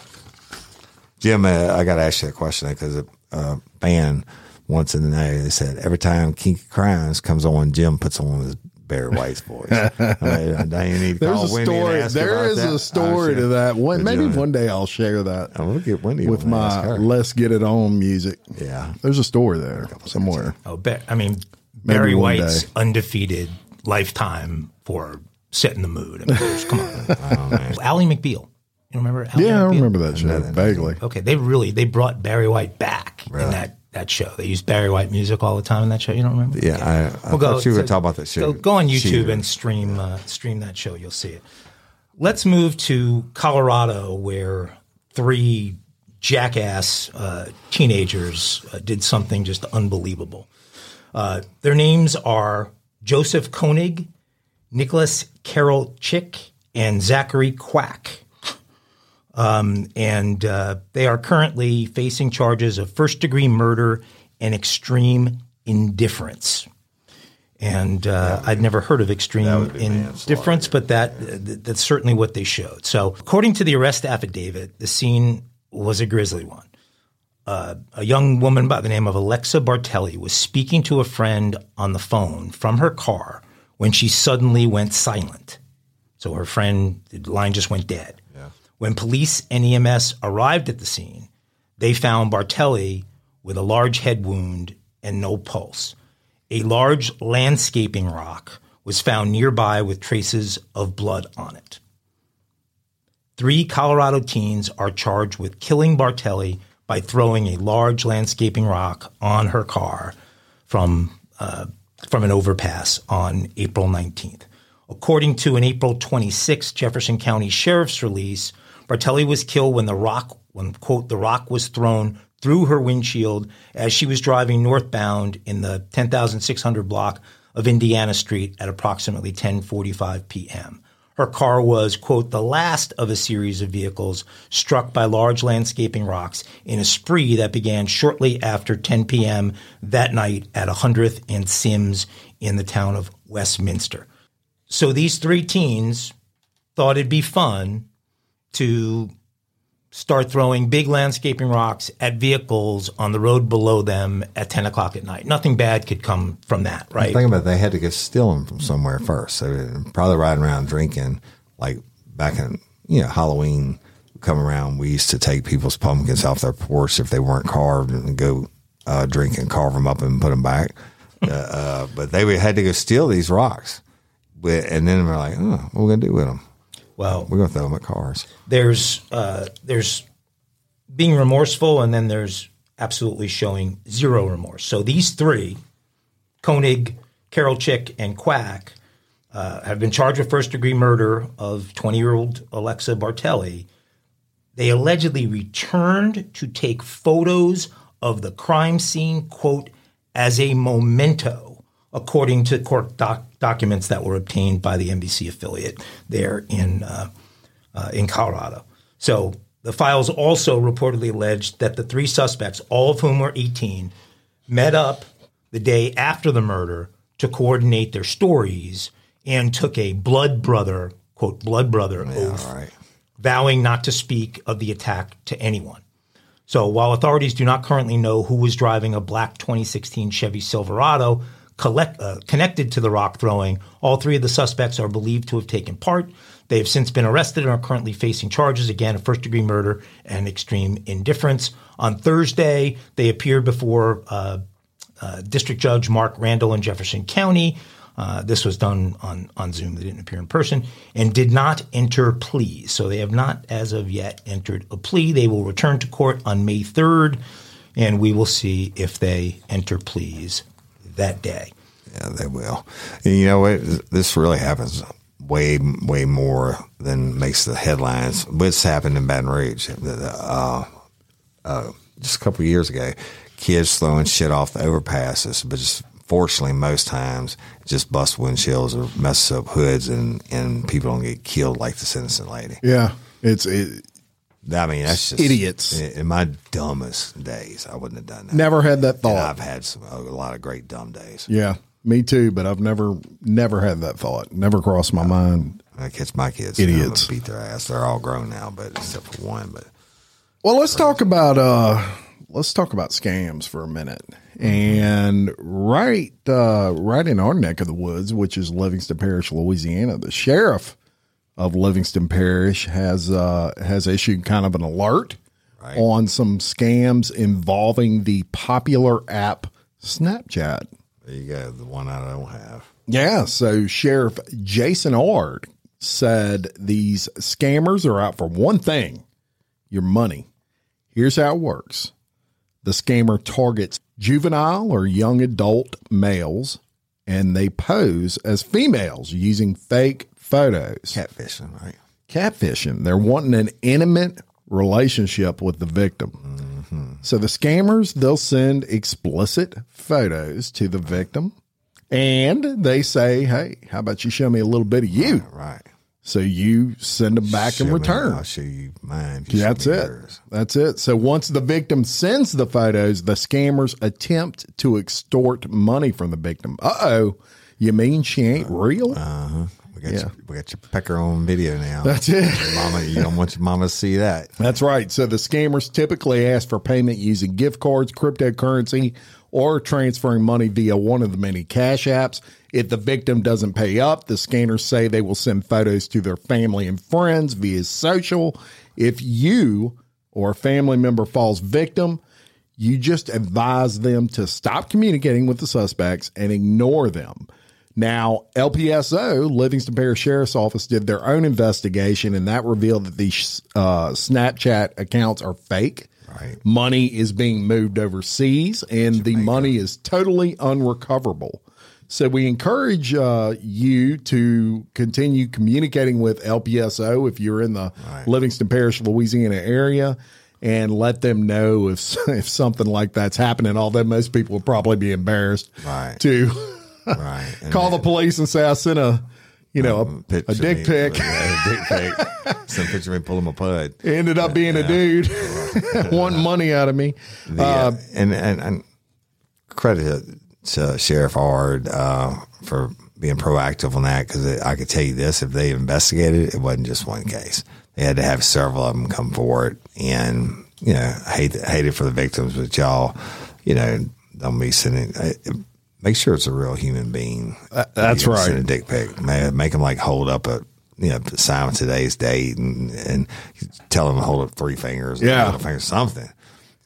Jim, uh, I got to ask you a question because a uh, fan once in the night they said every time Kinky Crimes comes on, Jim puts on his Barry White's voice. I mean, now you need to There's call a Wendy story. ask her There about is that. a story Oh, to that. One, maybe one day I'll share that I'm gonna get Wendy with on and ask my "Let's Get It On" music. Yeah. There's a story there somewhere. Oh, Bar- I mean, Maybe Barry White's day. undefeated lifetime for setting the mood. I mean, come on, Ally McBeal. You remember? Ally Yeah, I remember that show vaguely. Okay, they really they brought Barry White back in that that show. They used Barry White music all the time in that show. You don't remember? Yeah, I, I Well, thought you were so- talking about that show. Go, go on YouTube Cheater. and stream uh, stream that show. You'll see it. Let's move to Colorado, where three jackass uh, teenagers uh, did something just unbelievable. Uh, their names are Joseph Koenig, Nicholas Karol-Chik, and Zachary Kwak. Um, and uh, they are currently facing charges of first degree murder and extreme indifference. And uh, I'd never heard of extreme indifference, but that th- that's certainly what they showed. So, according to the arrest affidavit, the scene was a grisly one. Uh, a young woman by the name of Alexa Bartelli was speaking to a friend on the phone from her car when she suddenly went silent. So her friend, the line just went dead. When police and EMS arrived at the scene, they found Bartelli with a large head wound and no pulse. A large landscaping rock was found nearby with traces of blood on it. Three Colorado teens are charged with killing Bartelli by throwing a large landscaping rock on her car from uh, from an overpass on April 19th. According to an April 26 Jefferson County Sheriff's release, Bartelli was killed when the rock, when quote, the rock was thrown through her windshield as she was driving northbound in the 10,600 block of Indiana Street at approximately 10:45 p.m. Her car was, quote, the last of a series of vehicles struck by large landscaping rocks in a spree that began shortly after 10 p.m. that night at 100th and Sims in the town of Westminster. So these three teens thought it'd be fun to start throwing big landscaping rocks at vehicles on the road below them at 10 o'clock at night. Nothing bad could come from that, right? Think about it, they had to go steal them from somewhere first. So probably riding around drinking, like back in you know Halloween. Come around, we used to take people's pumpkins off their porch if they weren't carved and go uh, drink and carve them up and put them back. uh, uh, but they had to go steal these rocks, and then we're like, oh, what are we gonna do with them? Well, We're gonna throw them at cars. there's uh, there's being remorseful, and then there's absolutely showing zero remorse. So these three, Koenig, Karol-Chik, and Kwak, uh, have been charged with first degree murder of 20 year old Alexa Bartelli. They allegedly returned to take photos of the crime scene, quote, as a memento, according to court doc- documents that were obtained by the NBC affiliate there in uh, uh, in Colorado. So the files also reportedly alleged that the three suspects, all of whom were 18, met up the day after the murder to coordinate their stories and took a blood brother, quote, blood brother oath, All right. vowing not to speak of the attack to anyone. So while authorities do not currently know who was driving a black 2016 Chevy Silverado collect, uh, connected to the rock throwing, all three of the suspects are believed to have taken part. They have since been arrested and are currently facing charges again of first degree murder and extreme indifference. On Thursday, they appeared before uh, uh, District Judge Mark Randall in Jefferson County. Uh, this was done on, on Zoom. They didn't appear in person and did not enter pleas. So they have not, as of yet, entered a plea. They will return to court on May 3rd, and we will see if they enter pleas that day. Yeah, they will. And you know what? This really happens way, way more than makes the headlines. What's happened in Baton Rouge? Uh, uh, just a couple of years ago, kids throwing shit off the overpasses, but just fortunately, most times, just bust windshields or mess up hoods, and and people don't get killed like this innocent lady. Yeah, it's it, I mean, that's just Idiots. In, in my dumbest days, I wouldn't have done that. never had that And thought. I've had some, a lot of great dumb days. Yeah, me too. But I've never never had that thought. Never crossed my mind. I catch my kids. Idiots. Beat their ass. They're all grown now, but except for one. But Well, let's talk about uh let's talk about scams for a minute. And right uh right in our neck of the woods, which is Livingston Parish, Louisiana, the sheriff of Livingston Parish has uh has issued kind of an alert Right. on some scams involving the popular app Snapchat. There you go. The one I don't have. Yeah. So Sheriff Jason Ard said these scammers are out for one thing your money. Here's how it works the scammer targets juvenile or young adult males and they pose as females using fake photos. Catfishing, right? Catfishing. They're wanting an intimate relationship with the victim. So the scammers, they'll send explicit photos to the victim and they say, Hey, how about you show me a little bit of you? Right. So you send them back Show in me- return. I'll show you mine. you That's it. yours. That's it. So once the victim sends the photos, the scammers attempt to extort money from the victim. Uh oh. You mean she ain't real? Uh-huh. We got Yeah. your, we got your pecker on video now. That's it. Mama, you don't want your mama to see that. That's right. So the scammers typically ask for payment using gift cards, cryptocurrency, or transferring money via one of the many cash apps. If the victim doesn't pay up, the scanners say they will send photos to their family and friends via social. If you or a family member falls victim, you just advise them to stop communicating with the suspects and ignore them. Now, LPSO, Livingston Parish Sheriff's Office, did their own investigation, and that revealed that these uh, Snapchat accounts are fake. Right. Money is being moved overseas, and the money is totally unrecoverable. So we encourage uh, you to continue communicating with LPSO if you're in the Livingston Parish, Louisiana area, and let them know if if something like that's happening. Although most people would probably be embarrassed Right. to Right. Call the police and say I sent a you know a, a dick me- pic. yeah, a dick pic. Some picture of me pulling my pud. Ended up being a dude wanting money out of me. The, uh, and, and and credit to Sheriff Ard uh, for being proactive on that because I could tell you this: if they investigated, it, it wasn't just one case. They had to have several of them come forward, and you know, I hate hate it for the victims, but y'all, you know, don't be sending. uh, Make sure it's a real human being. that's You're right. Send a dick pic. Make, them like hold up a. You know, sign of today's date and and tell them to hold up three fingers, Yeah. middle finger, something.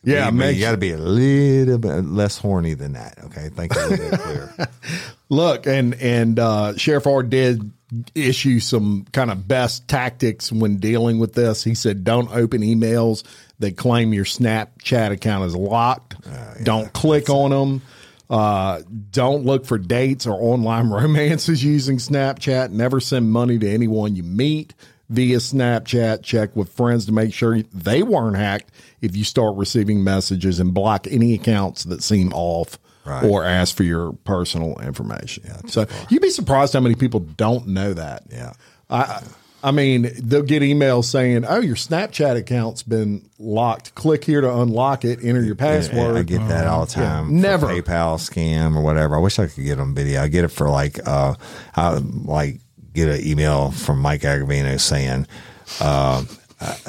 Yeah, you, you got to be a little bit less horny than that. Okay, thank you. A little bit clear. Look, and and uh, Sheriff Ard did issue some kind of best tactics when dealing with this. He said, "Don't open emails that claim your Snapchat account is locked. don't click on them. Uh, don't look for dates or online romances using Snapchat. Never send money to anyone you meet." Via Snapchat, check with friends to make sure they weren't hacked if you start receiving messages and block any accounts that seem off Right. or ask for your personal information. so you'd be surprised how many people don't know that. Yeah. I I mean, they'll get emails saying, "Oh, your Snapchat account's been locked. Click here to unlock it. Enter your password." I get that all the time. for Never. PayPal scam or whatever. I wish I could get on video. I get it for like, uh, I like get an email from Mike Agovino saying, uh,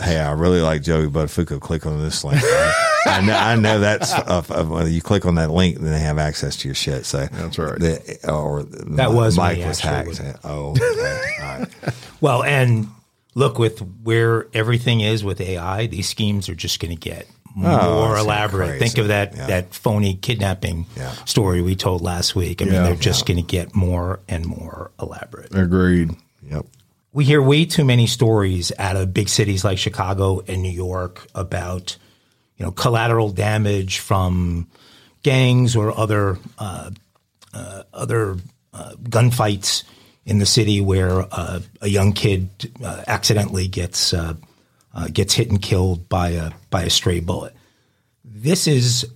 "Hey, I really like Joey Buttafuoco. Click on this link." I know, I know that's uh, uh, when you click on that link, then they have access to your shit. So That's right. The, or That was Mike me, was actually. hacked. Oh, okay. all right. Well, and look with where everything is with AI, these schemes are just going to get more Oh, it's elaborate. crazy. Think of that Yeah. that phony kidnapping Yeah. story we told last week. I mean, they're just going to get more and more elaborate. Agreed. Yep. We hear way too many stories out of big cities like Chicago and New York about you know collateral damage from gangs or other uh, uh, other uh, gunfights in the city where uh, a young kid uh, accidentally gets uh, uh, gets hit and killed by a by a stray bullet. This is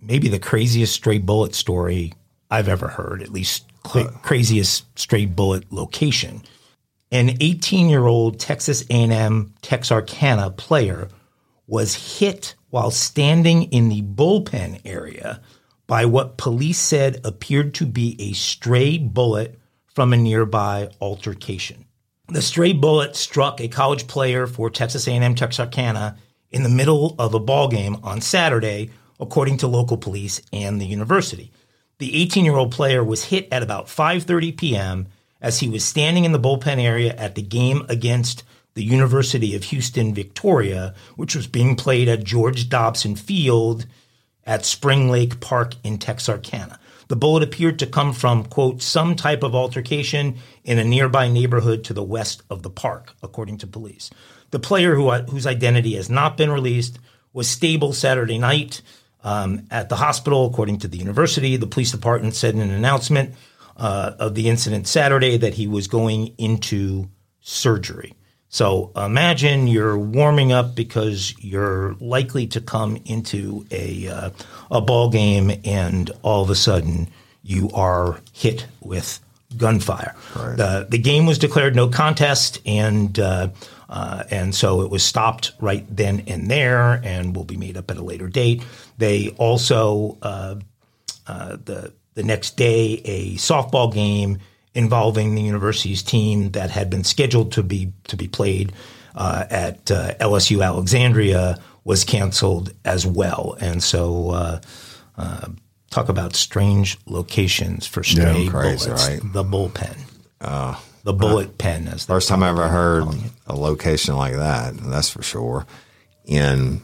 maybe the craziest stray bullet story I've ever heard. At least cra- craziest stray bullet location. An 18-year-old Texas A&M Texarkana player was hit while standing in the bullpen area by what police said appeared to be a stray bullet from a nearby altercation. The stray bullet struck a college player for Texas A&M Texarkana in the middle of a ball game on Saturday, according to local police and the university. The 18-year-old player was hit at about 5:30 p.m. as he was standing in the bullpen area at the game against the University of Houston Victoria, which was being played at George Dobson Field at Spring Lake Park in Texarkana. The bullet appeared to come from, quote, some type of altercation in a nearby neighborhood to the west of the park, according to police. The player, who, whose identity has not been released, was stable Saturday night um, at the hospital, according to the university. The police department said in an announcement uh, of the incident Saturday that he was going into surgery. So imagine you're warming up because you're likely to come into a uh, a ball game, and all of a sudden you are hit with gunfire. Right. The the game was declared no contest, and uh, uh, and so it was stopped right then and there, and will be made up at a later date. They also uh, uh, the the next day a softball game involving the university's team that had been scheduled to be to be played uh, at uh, LSU Alexandria was canceled as well, and so uh, uh talk about strange locations for stray yeah, crazy, bullets. Right? The bullpen, uh, the bullet pen. As first time I ever heard a location like that. That's for sure. In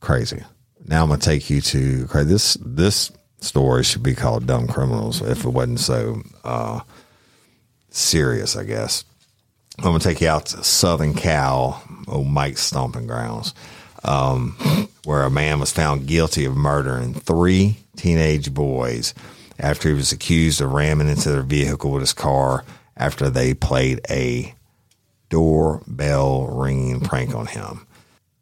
crazy. Now I'm gonna take you to this this story should be called Dumb Criminals if it wasn't so uh, serious, I guess. I'm going to take you out to Southern Cal, old Mike's stomping grounds, um, where a man was found guilty of murdering three teenage boys after he was accused of ramming into their vehicle with his car after they played a doorbell ringing prank on him.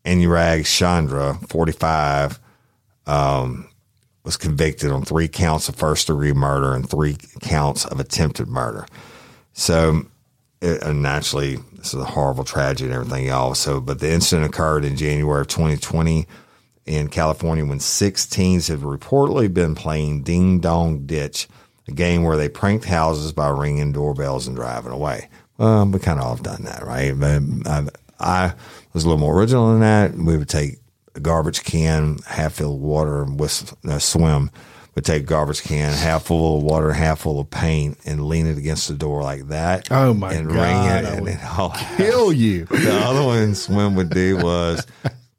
Anurag Chandra, 45, um, was convicted on three counts of first degree murder and three counts of attempted murder. So, it, and naturally, this is a horrible tragedy and everything, y'all. So, but the incident occurred in January of 2020 in California when six teens had reportedly been playing Ding Dong Ditch, a game where they pranked houses by ringing doorbells and driving away. Well, we kind of all have done that, right? But I, I was a little more original than that. We would take a garbage can half filled with water and whistle, uh, swim. Would take a garbage can half full of water, half full of paint, and lean it against the door like that. Oh my and god! Ring it, and then all kill you. The other one swim would do was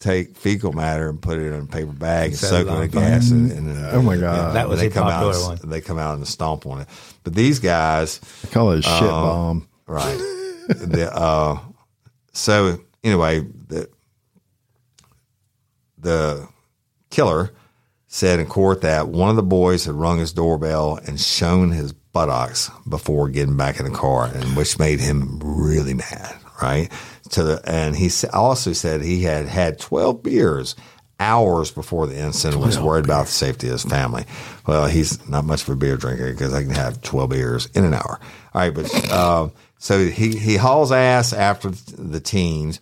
take fecal matter and put it in a paper bag and soak it in gas. And, and, oh my god, and, that was they a come popular out, one. They come out and stomp on it. But these guys, I call it a shit um, bomb. Right. the, uh, so anyway, the, killer said in court that one of the boys had rung his doorbell and shown his buttocks before getting back in the car, and which made him really mad. Right to the, and he also said he had had twelve beers hours before the incident was worried about the safety of his family. Well, he's not much of a beer drinker because I can have 12 beers in an hour. All right. But, uh, so he, he hauls ass after the teens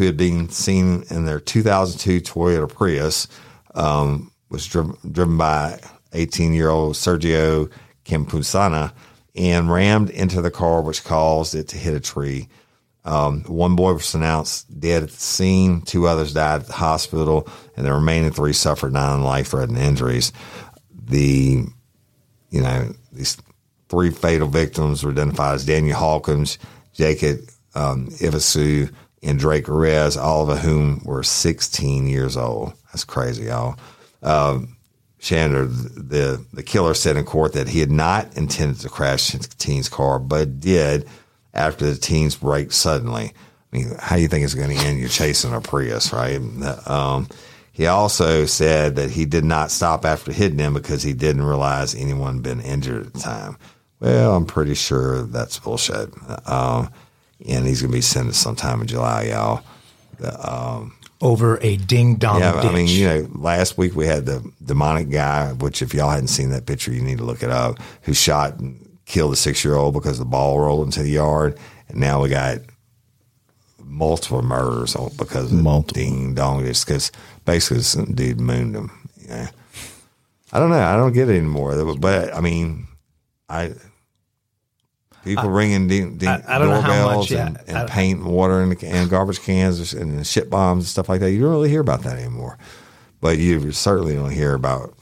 who had been seen in their 2002 Toyota Prius, um, was driven, driven by 18 year old Sergio Campuzana and rammed into the car, which caused it to hit a tree. Um, one boy was announced dead at the scene. Two others died at the hospital, and the remaining three suffered non-life-threatening injuries. The, you know, these three fatal victims were identified as Daniel Hawkins, Jacob um, Ivasu, and Drake Rez, all of whom were 16 years old. That's crazy, y'all. Um, the the killer, said in court that he had not intended to crash the teen's car, but did after the teens brake suddenly. I mean, how do you think it's going to end? You're chasing a Prius, right? Um, he also said that he did not stop after hitting him because he didn't realize anyone had been injured at the time. Well, I'm pretty sure that's bullshit. Um, and he's going to be sentenced sometime in July, y'all. Um, Over a ding dong. Yeah, ditch. I mean, you know, last week we had the demonic guy, which if y'all hadn't seen that picture, you need to look it up, who shot and killed a six year old because the ball rolled into the yard. And now we got multiple murders because of multiple. ding dong. It's because basically some dude mooned him. Yeah. I don't know. I don't get it anymore. But I mean, I People I, ringing ding, ding, I, I doorbells much, yeah, and, and paint and water and, and garbage cans and shit bombs and stuff like that. You don't really hear about that anymore. But you certainly don't hear about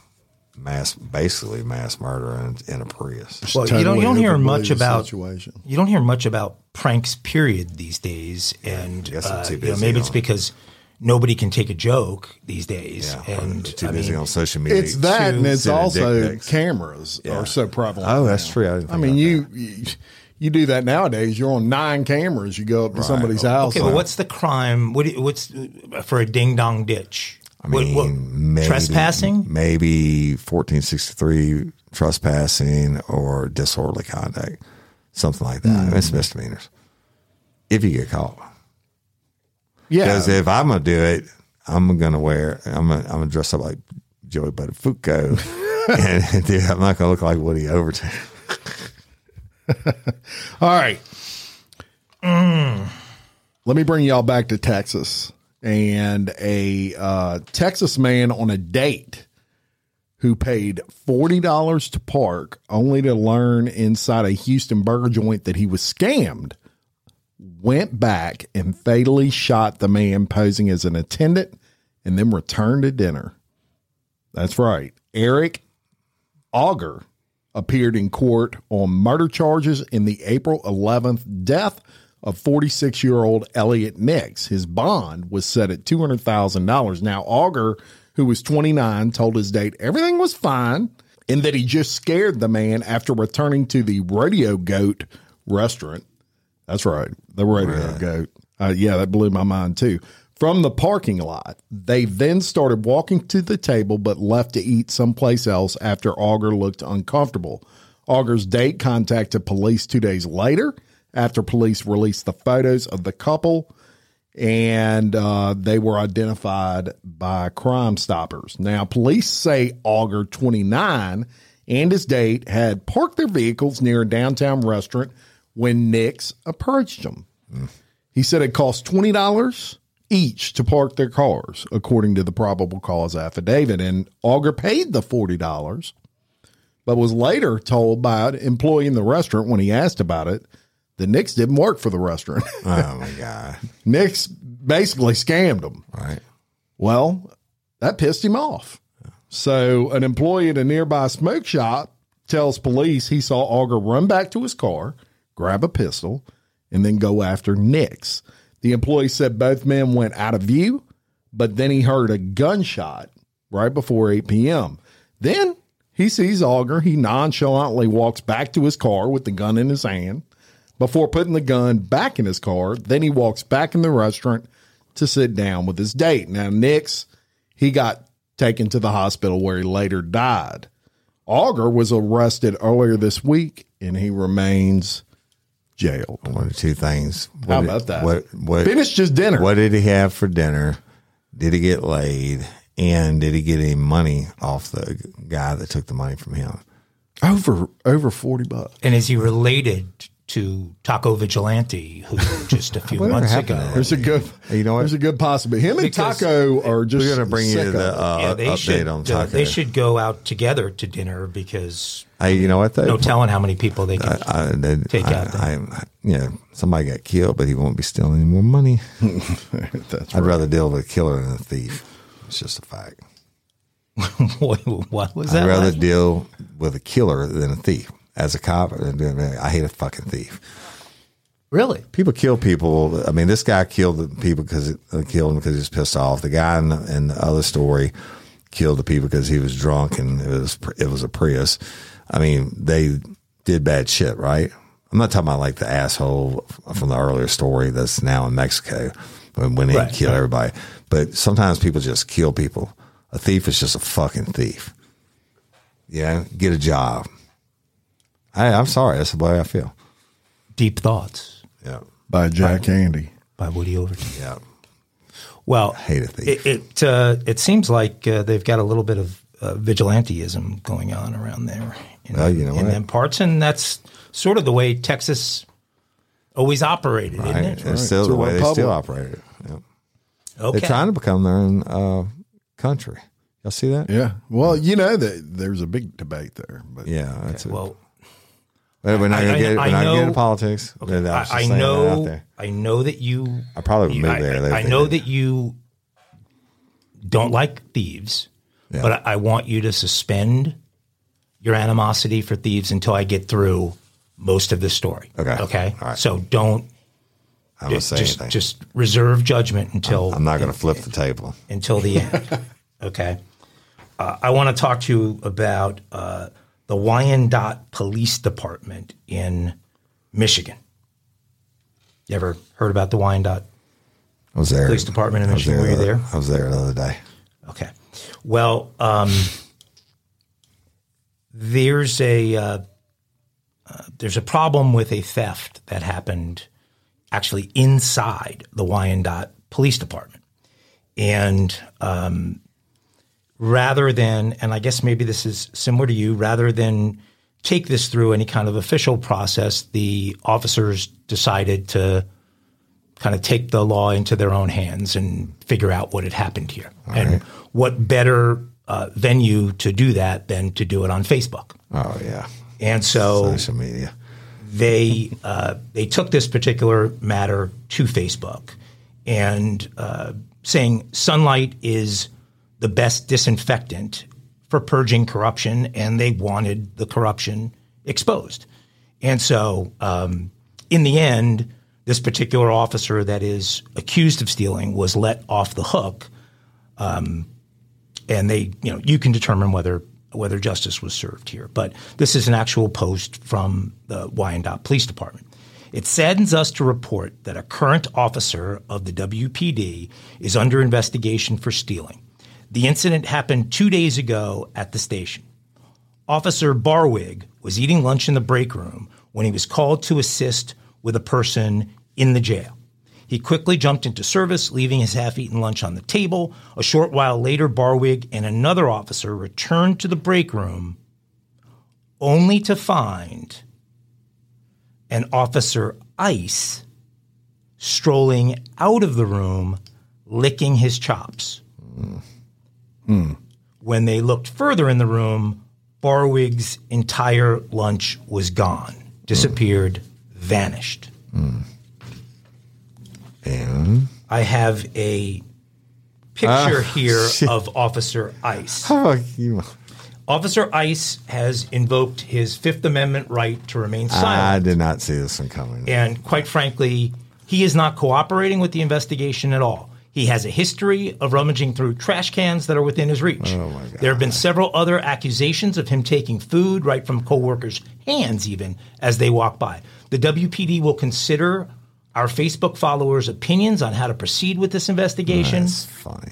mass, basically mass murder in, in a Prius. Well, totally you don't, you don't hear much about situation. you don't hear much about pranks. Period these days, and uh, you know, maybe it's because nobody can take a joke these days. Yeah, and too I busy mean, on social media. It's that, and it's also cameras Yeah. are so prevalent. Oh, that's now. true. I didn't I, mean, about you, you you do that nowadays. You're on nine cameras. You go up to somebody's house. Okay, but what's the crime? What what's for a ding dong ditch? I mean, maybe, trespassing? maybe fourteen sixty three trespassing or disorderly conduct, something like that. Hmm. It's misdemeanors if you get caught. Yeah, Because if I'm gonna do it, I'm gonna wear. I'm gonna, I'm gonna dress up like Joey Buttafuoco, and dude, I'm not gonna look like Woody Overton. All right. Let me bring y'all back to Texas and a uh, Texas man on a date who paid forty dollars to park, only to learn inside a Houston burger joint that he was scammed. Went back and fatally shot the man posing as an attendant, and then returned to dinner. That's right, Eric Auger appeared in court on murder charges in the April 11th death of 46 year old Elliot Nix. His bond was set at $200,000. Now, Auger, who was 29, told his date everything was fine and that he just scared the man after returning to the Rodeo Goat restaurant. That's right, the Rodeo Goat. Uh, yeah, that blew my mind too. From the parking lot, they then started walking to the table but left to eat someplace else after Auger looked uncomfortable. Auger's date contacted police two days later after police released the photos of the couple and uh, they were identified by Crime Stoppers. Now, police say Auger, 29, and his date had parked their vehicles near a downtown restaurant when Nix approached them. He said it cost twenty dollars each to park their cars, according to the probable cause affidavit. And Auger paid the forty dollars, but was later told by an employee in the restaurant when he asked about it that Nix didn't work for the restaurant. Oh my god! Nix basically scammed him. Right? Well, that pissed him off. So, an employee at a nearby smoke shop tells police he saw Auger run back to his car, grab a pistol, and then go after Nix. The employee said both men went out of view, but then he heard a gunshot right before 8 p.m. Then he sees Auger. He nonchalantly walks back to his car with the gun in his hand before putting the gun back in his car. Then he walks back in the restaurant to sit down with his date. Now, Nix, he got taken to the hospital where he later died. Auger was arrested earlier this week and he remains jailed. One of two things. What How did- about that? What? What? Finished his dinner. What did he have for dinner? Did he get laid? And did he get any money off the guy that took the money from him? Over over 40 bucks. And is he related to Taco Vigilante, who just a few months ago? There's a good You know what? There's a good possibility. Him and Taco are just We're gonna bring you sick the uh, yeah, they update should. on uh, Taco. they should go out together to dinner because Hey, you know what though? no telling how many people they can. I, they, Take I, out there. I, I, yeah, somebody got killed, but he won't be stealing any more money. That's I'd rather deal with a killer than a thief. It's just a fact. what, what was that? I'd rather last- deal with a killer than a thief. As a cop, I hate a fucking thief. really? People kill people. I mean, this guy killed the people because uh, killed him because he was pissed off. The guy in the, in the other story killed the people because he was drunk and it was it was a Prius. I mean, they did bad shit, right? I'm not talking about like the asshole from the earlier story that's now in Mexico when, when they Right, kill right. everybody. But sometimes people just kill people. A thief is just a fucking thief. Yeah, get a job. I, I'm sorry, that's the way I feel. Deep thoughts Yeah, by Jack Handey. by Woody Overton. yeah. Well, hate a thief. It it, uh, it seems like uh, they've got a little bit of uh, vigilanteism going on around there in, Well, you know in what? them parts, and that's sort of the way Texas always operated, Right. isn't it? It's still It's the a way they still operate it. Yep. Okay. They're trying to become their own uh, country. Y'all see that? Yeah. Well, you know that there's a big debate there, but Yeah, that's it. well, But we're not I- to I- get. We're I not going to get into politics. But I, I, just I saying that out know. I know that you. I probably you- move I, there. I, know that you don't like thieves, Yeah. but I, I want you to suspend your animosity for thieves until I get through most of the story. Okay. Okay. Right. So don't I don't say just, anything. just reserve judgment until I'm not going to flip the table. until the end. okay. Uh, I want to talk to you about uh, the Wyandotte Police Department in Michigan. You ever heard about the Wyandotte? I was there. Police Department in Michigan. Were you the- there? I was there the other day. Okay. Well, um, there's a uh, uh, there's a problem with a theft that happened actually inside the Wyandotte Police Department, and um, rather than and I guess maybe this is similar to you, rather than take this through any kind of official process, the officers decided to kind of take the law into their own hands and figure out what had happened here. and what better uh, venue to do that than to do it on Facebook? Oh yeah, And so social media. they uh, they took this particular matter to Facebook and uh, saying sunlight is the best disinfectant for purging corruption, and they wanted the corruption exposed. And so, um, in the end, this particular officer that is accused of stealing was let off the hook and they, you know, you can determine whether whether justice was served here. But this is an actual post from the Wyandotte Police Department. It saddens us to report that a current officer of the WPD is under investigation for stealing. The incident happened two days ago at the station. Officer Barwig was eating lunch in the break room when he was called to assist with a person in the jail. He quickly jumped into service, leaving his half eaten lunch on the table. A short while later, Barwig and another officer returned to the break room only to find an officer Ice strolling out of the room, licking his chops. Mm. When they looked further in the room, Barwig's entire lunch was gone, disappeared, vanished. And I have a picture ah, here of Officer Ice. you? Officer Ice has invoked his Fifth Amendment right to remain silent. I did not see this one coming. And quite frankly, he is not cooperating with the investigation at all. He has a history of rummaging through trash cans that are within his reach. There have been several other accusations of him taking food right from coworkers' hands, even as they walk by. The WPD will consider our Facebook followers' opinions on how to proceed with this investigation.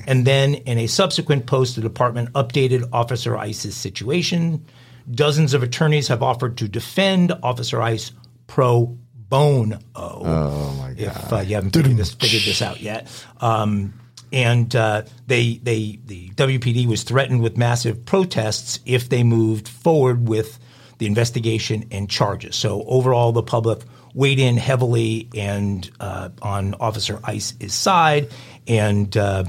And then in a subsequent post, the department updated Officer Ice's situation. Dozens of attorneys have offered to defend Officer Ice pro bono. Oh my god! If uh, you haven't figured this, figured this out yet. Um, and uh, they, they, the WPD was threatened with massive protests if they moved forward with the investigation and charges. So overall, the public weighed in heavily and uh, on Officer Ice's side, and uh,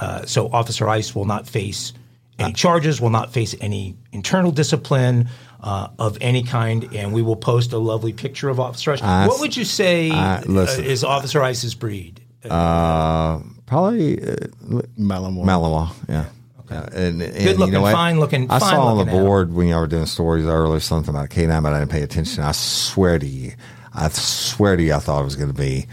uh, so Officer Ice will not face any charges, will not face any internal discipline. Uh, of any kind, and we will post a lovely picture of Officer Ice. I- what would you say I- uh, is Officer Ice's breed? Uh, probably uh, Malamore. Malinois. Yeah. Yeah, And, and Good looking, you know fine looking- I fine saw on the looking animal. board when y'all were doing stories earlier something about K9, but I didn't pay attention. I swear to you, I swear to you, I thought it was going to be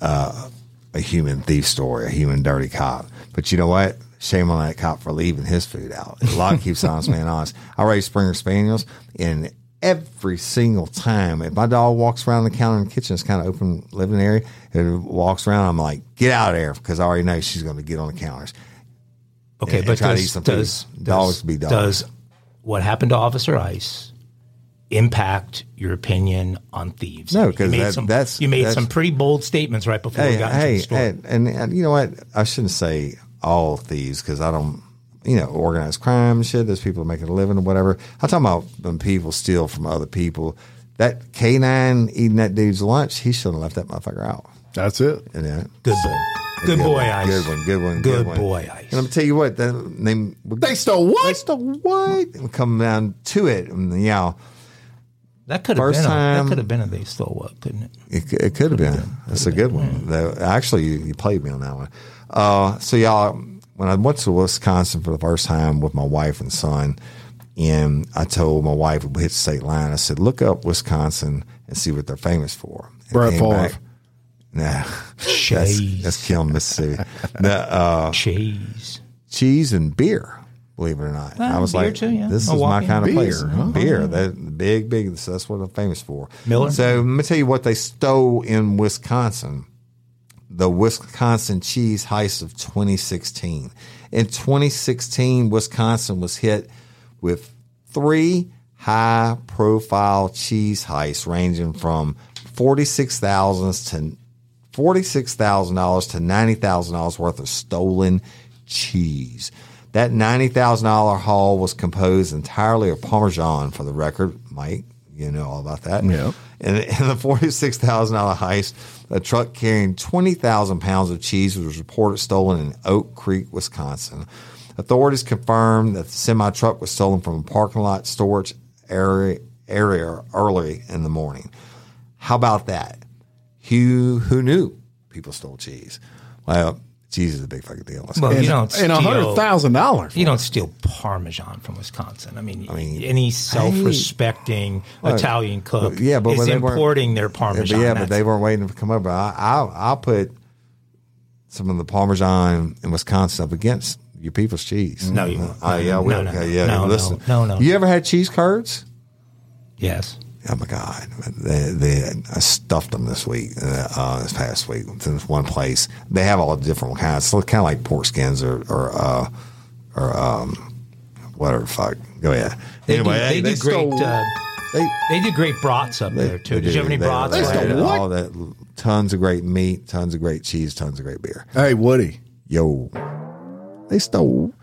uh, a human thief story, a human dirty cop. But you know what? Shame on that cop for leaving his food out. A lot keeps honest man honest. I raise Springer Spaniels, and every single time, if my dog walks around the counter in the kitchen, it's kind of open living area, and walks around, I'm like, get out of there because I already know she's going to get on the counters. Okay, and but try to does, eat some food. does, Dogs does, be dogs. does what happened to Officer Ice impact your opinion on thieves? No, because that- some, that's- you made that's- some pretty bold statements right before we Hey, got into the story. and, and, and you know what? I shouldn't say all thieves because I don't, you know, organized crime and shit. There's people making a living or whatever. I'm talking about when people steal from other people. That K9 eating that dude's lunch, he shouldn't have left that motherfucker out. That's it. You know? Good boy. Good boy, one, Ice. Good one. Good one. Good one. boy, Ice. And I'm gonna tell you what. That they They stole what? They stole what? And come down to it, and you know, That could have First been. A, time- that could have been a they stole what, couldn't it? It, it could have been. That's a good one. Though, Actually, you, you played me on that one. Uh, so y'all, when I went to Wisconsin for the first time with my wife and son, and I told my wife we hit the state line, I said, "Look up Wisconsin and see what they're famous for." And Brett Favre. Nah, Cheese. that's killing Mississippi. No, uh, Cheese. cheese and beer. Believe it or not, Well, I was like, too, yeah. "This Milwaukee. is my kind of Beer, place." huh? Beer, that big, big. That's what they're famous for. Miller? So let me tell you what they stole in Wisconsin. The Wisconsin cheese heist of 2016. In 2016, Wisconsin was hit with three high-profile cheese heists, ranging from forty-six thousand to forty-six thousand dollars to ninety thousand dollars worth of stolen cheese. That ninety thousand dollar haul was composed entirely of Parmesan, for the record, Mike. You know all about that. Yeah. And in the forty-six thousand dollar heist, a truck carrying twenty thousand pounds of cheese was reported stolen in Oak Creek, Wisconsin. Authorities confirmed that the semi truck was stolen from a parking lot storage area area early in the morning. How about that? Who who knew people stole cheese? Well, cheese is a big fucking deal. Let's Well, go. you don't and a hundred steal- thousand dollars. You don't steal Parmesan from Wisconsin. I mean, I mean, any self-respecting Italian cook yeah, but is when they weren't- importing their Yeah, Parmesan. but, yeah, but they weren't waiting to come over. I, I'll, I'll put some of the Parmesan in Wisconsin up against your people's cheese. No, you won't. Uh, yeah, I will. No, no, Okay, yeah, no, no, listen. no, no. You ever had cheese curds? yes. Oh my god! They, they, I stuffed them this week, uh, uh, this past week. In this one place, they have all the different kinds. So kind of like pork skins or or uh, or um, whatever. Fuck. Go ahead. They anyway, do, they, do great. stole- uh, they, they do great brats up there too. they Did you have any They- brats? They, right? stole What? all that. Tons of great meat, tons of great cheese, tons of great beer. Hey, Woody. Yo, they stole what?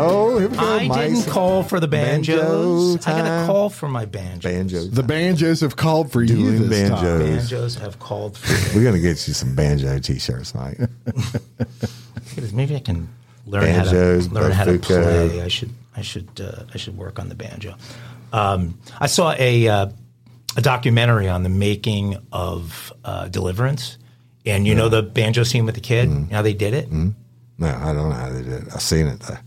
Oh, here we go. I Mike's didn't call for the banjos. Banjo I got a time. call for my banjos. banjos. The banjos have called for you Doing this time. banjos. Banjos have called for We're gonna get you some banjo t-shirts, Mike. Maybe I can learn Banjos, how to learn how to bazooka. play. I should I should uh, I should work on the banjo. Um, I saw a uh, a documentary on the making of uh, Deliverance, and you know the banjo scene with the kid. Mm-hmm. How they did it. no, I don't know how they did. it. I seen it though.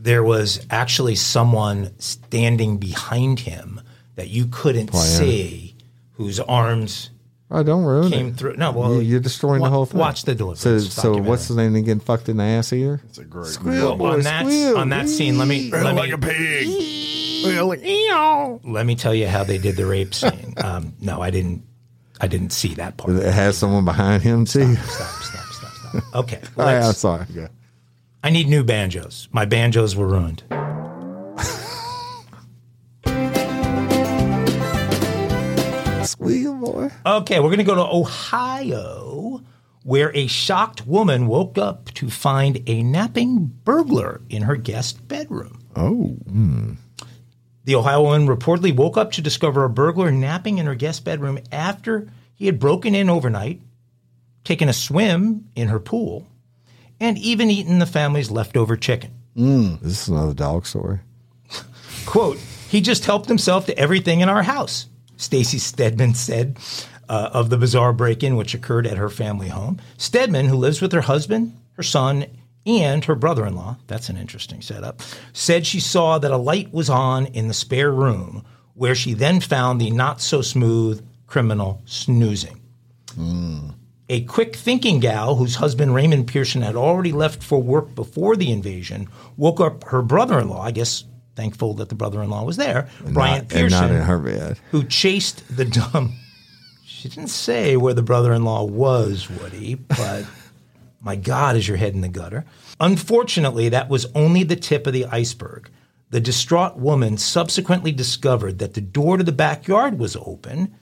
There was actually someone standing behind him that you couldn't Playing. see, whose arms Oh, don't ruin came it. through. No, well, You- you're destroying wa- the whole thing. Watch the Deliverance. So, so what's his name? They getting fucked in the ass either? It's a great Squeal, Well, on that squeal. on that scene? Let me let me pig. let me tell you how they did the rape scene. Um, no, I didn't. I didn't see that part. It has someone behind him too. Stop, stop, stop, stop. Okay, All right, I'm sorry. Okay. I need new banjos. My banjos were ruined. Squeal, boy. Okay, we're going to go to Ohio, where a shocked woman woke up to find a napping burglar in her guest bedroom. Oh, hmm. The Ohio woman reportedly woke up to discover a burglar napping in her guest bedroom after he had broken in overnight, taken a swim in her pool, and even eaten the family's leftover chicken. Is this is another dog story? Quote, he just helped himself to everything in our house, Stacy Stedman said uh, of the bizarre break in which occurred at her family home. Stedman, who lives with her husband, her son, and her brother in law, that's an interesting setup, said she saw that a light was on in the spare room where she then found the not so smooth criminal snoozing. A quick thinking gal whose husband Raymond Pearson had already left for work before the invasion woke up her brother in law, I guess thankful that the brother in law was there, Brian Not- Pearson, not in her bed. who chased the dumb. She didn't say where the brother in law was, Woody, but my God, is your head in the gutter. Unfortunately, that was only the tip of the iceberg. The distraught woman subsequently discovered that the door to the backyard was open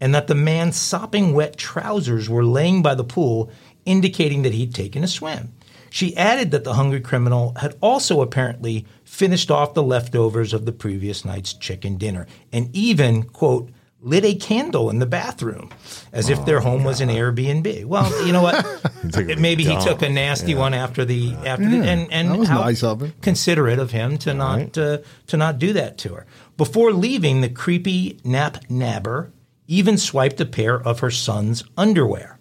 and that the man's sopping wet trousers were laying by the pool, indicating that he'd taken a swim. She added that the hungry criminal had also apparently finished off the leftovers of the previous night's chicken dinner and even, quote, lit a candle in the bathroom as if their home was an Airbnb. Well, you know what? took a Maybe he took a nasty one after the after the, and and that was how nice of him. considerate of him to not uh, to not do that to her. Before leaving, the creepy nap nabber even swiped a pair of her son's underwear.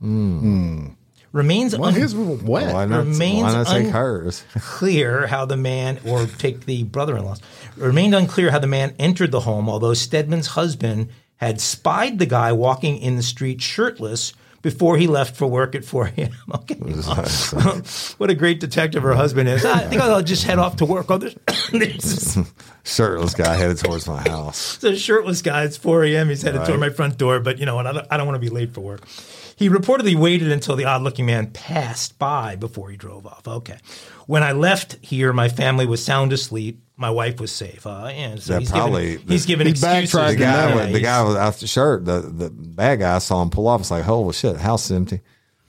Hmm. Remains well, un- his were wet. Why not? remains Why not take un- hers? clear how the man, or take the brother-in-law's, remained unclear how the man entered the home, although Stedman's husband had spied the guy walking in the street shirtless before he left for work at 4 a.m. Okay. what a great detective her husband is. I think I'll just head off to work. Oh, there's, there's Shirtless guy headed towards my house. a shirtless guy. It's 4 a.m. He's headed toward my front door, but you know what? I don't, I don't want to be late for work. He reportedly waited until the odd looking man passed by before he drove off. Okay. When I left here, my family was sound asleep. My wife was safe. Uh, yeah, so That he's probably- given, he's given he excuses. The guy, Yeah, with, the guy without the shirt, the the bad guy saw him pull off. It's like, holy shit, house is empty.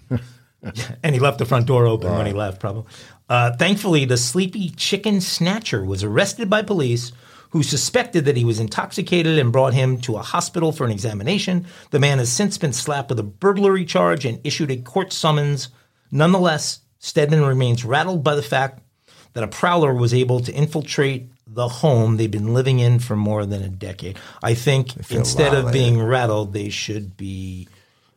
and he left the front door open when he left, probably. Uh, thankfully, the sleepy chicken snatcher was arrested by police who suspected that he was intoxicated and brought him to a hospital for an examination. The man has since been slapped with a burglary charge and issued a court summons. Nonetheless, Stedman remains rattled by the fact that a prowler was able to infiltrate the home they've been living in for more than a decade. I think instead of being rattled, they should be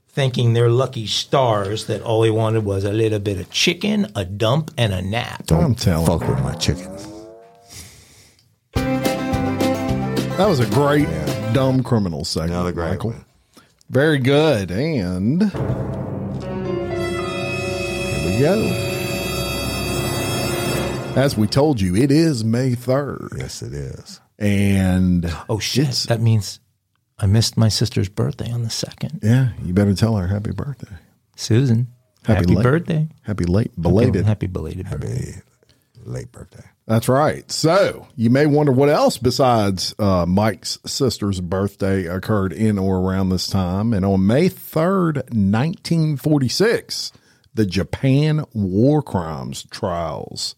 thanking their lucky stars that all they wanted was a little bit of chicken, a dump, and a nap. I'm telling. Fuck with my chicken. That was a great dumb criminal segment. Another great Michael. one. Very good. And here we go. As we told you, it is May 3rd. Yes, it is. And Oh shit! That means I missed my sister's birthday on the second. yeah, you better tell her happy birthday. Susan, Happy happy, late- birthday! Happy late, belated. happy belated birthday. Happy late birthday. That's right. So you may wonder what else besides uh, Mike's sister's birthday occurred in or around this time. And on May 3rd, 1946, the Japan war crimes trials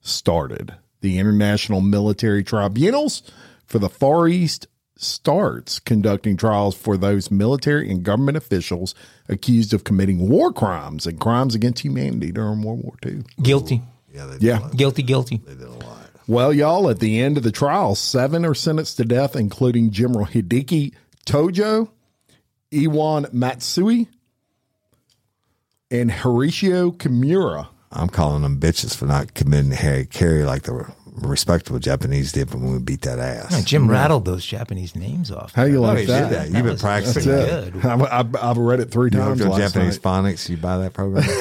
started. The International Military Tribunals for the Far East starts conducting trials for those military and government officials accused of committing war crimes and crimes against humanity during World War II. Guilty, Yeah, they Yeah. guilty, guilty. Well, y'all, at the end of the trial, seven are sentenced to death, including General Hideki Tojo, Iwane Matsui, and Horatio Kimura. I'm calling them bitches for not committing hara-kiri like the respectable Japanese did when we beat that ass. Jim rattled those Japanese names off. How you like he that? did that. You've That been was- practicing That's that. it. I've, I've, I've read it three You times hooked on last Japanese night. phonics. You buy that program?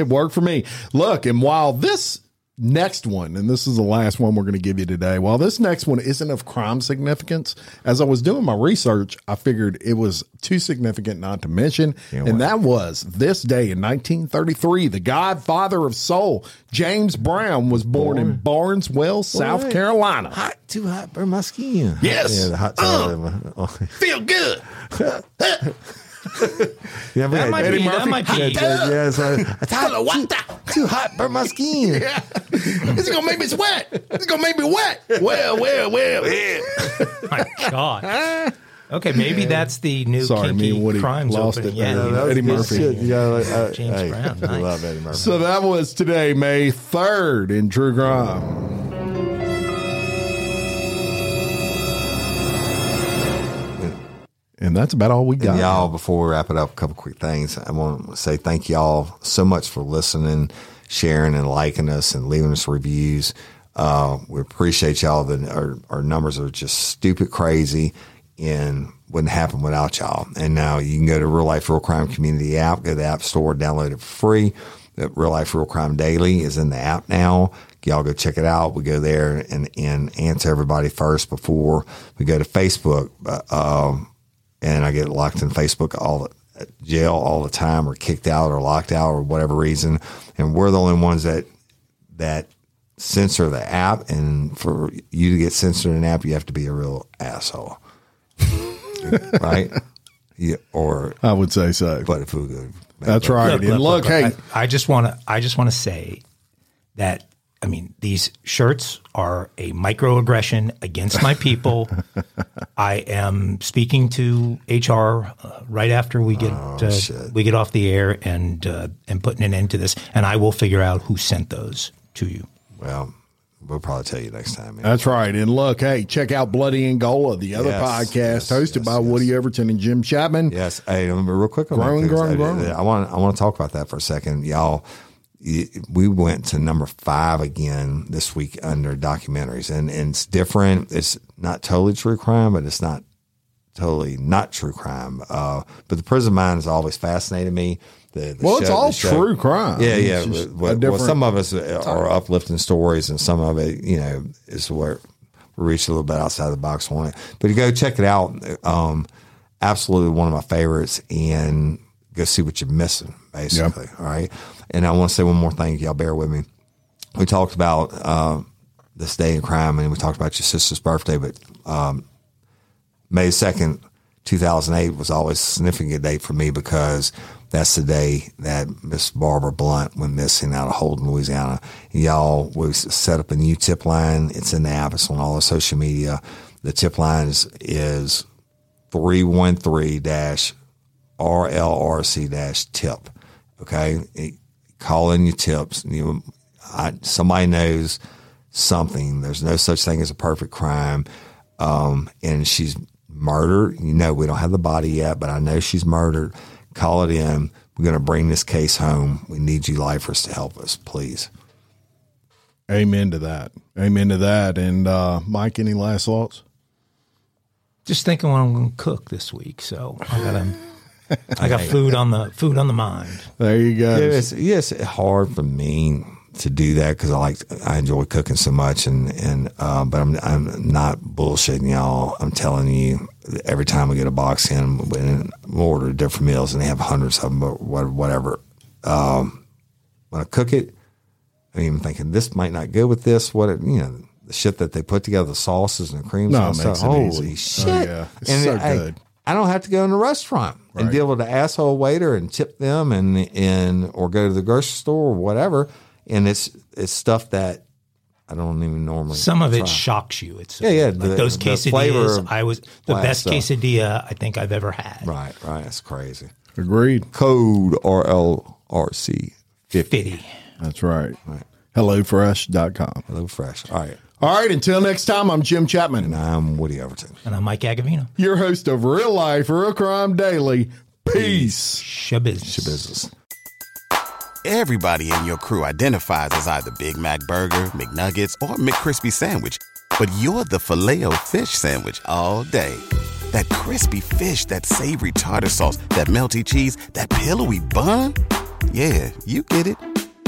it worked for me. Look, and while this next one, and this is the last one we're going to give you today, while this next one isn't of crime significance, as I was doing my research, I figured it was too significant not to mention. and that was this day in 1933, the godfather of soul, James Brown, was born, in Barnesville, South. Carolina. hot, too hot for my skin. Yes. Yeah, the hot Uh. Feel good. yeah, That might be. That might be. Yeah, yeah, it's like, it's hot, Hello, what too, too hot for my skin. Yeah. This is gonna make me sweat. It's gonna make me wet. Well, well, well. Yeah. My God. Okay, maybe that's the new Sorry, me kinky and Woody crimes lost opening. it Yeah, there. you Eddie Good Murphy. shit. You gotta, like, uh, James hey, Brown, I nice. love Eddie Murphy. So that was today, May 3rd in True Crime. And that's about all we got. And y'all, before we wrap it up, a couple quick things. I want to say thank y'all so much for listening, sharing, and liking us, and leaving us reviews. Uh, we appreciate y'all. The, our, our numbers are just stupid crazy and wouldn't happen without y'all. And now you can go to Real Life Real Crime Community app, go to the App Store, download it for free. Real Life Real Crime Daily is in the app now. Y'all go check it out. We go there and, and answer everybody first before we go to Facebook. Uh, and I get locked in Facebook all the jail all the time or kicked out or locked out or whatever reason. And we're the only ones that that censor the app. And for you to get censored in an app, you have to be a real asshole, right? Yeah, or I would say so. but if we go, That's right. Look, and look, look, look, hey, I, I just want to. I just want to say that. I mean, these shirts are a microaggression against my people. I am speaking to HR uh, right after we get Oh, uh, we get off the air and uh, and putting an end to this, and I will figure out who sent those to you. well, we'll probably tell you next time. man. that's right. And look, hey, check out Bloody Angola, the other Yes, podcast yes, hosted yes, by yes. Woody Overton and Jim Chapman. Yes. Hey, real quick Growing, growing, growing. I want I want to talk about that for a second, y'all. We went to number five again this week under documentaries, and, and it's different. It's not totally true crime, but it's not totally not true crime. Uh, but the prison mind has always fascinated me. The, the Well, it's all true crime. Yeah, yeah. just Well, well, some of us are uplifting stories, and some of it, you know, is where we reach a little bit outside the box on it. But you go check it out. Um, absolutely one of my favorites, and go see what you're missing, basically. All right. And I want to say one more thing. Y'all bear with me. We talked about uh, this day in crime, and we talked about your sister's birthday, but um, May 2nd, 2008 was always a significant date for me because that's the day that Miss Barbara Blunt went missing out of Holden, Louisiana. Y'all, we set up a new tip line. It's in the app. It's on all the social media. The tip line is, is 313-RLRC-tip. Okay. Call in your tips. You, I, somebody knows something. There's no such thing as a perfect crime. Um, and she's murdered. You know, we don't have the body yet, but I know she's murdered. Call it in. We're going to bring this case home. We need you lifers to help us, please. Amen to that. Amen to that. And uh, Mike, any last thoughts? Just thinking what I'm going to cook this week, so I got to. I got food on the food on the mind. There you go. Yeah, it's, yeah, it's hard for me to do that because I like I enjoy cooking so much, and and uh, but I'm I'm not bullshitting y'all. I'm telling you, every time we get a box in, we order different meals, and they have hundreds of them, but whatever. Um, when I cook it, I'm even thinking this might not go with this. What it, you know, the shit that they put together, the sauces and the creams. No, and it makes stuff. it Holy easy. shit! Oh, yeah. It's so I- good. I don't have to go in a restaurant and deal with the asshole waiter and tip them and and or go to the grocery store or whatever. And it's it's stuff that I don't even normally. Some of it shocks you. It's Yeah, yeah, Like the- those the quesadillas. of I was the best stuff. Uh, quesadilla I think I've ever had. Right, right. That's crazy. Agreed. Code RLRC fifty. Fitty. That's right. HelloFresh.com. Hello Fresh. All right. All right. Until next time, I'm Jim Chapman, And I'm Woody Overton. And I'm Mike Agovino. your host of Real Life Real Crime Daily. Peace. Shabiz. Business. Everybody in your crew identifies as either Big Mac Burger, McNuggets, or McCrispy Sandwich. But you're the filet fish Sandwich all day. That crispy fish, that savory tartar sauce, that melty cheese, that pillowy bun. Yeah, you get it.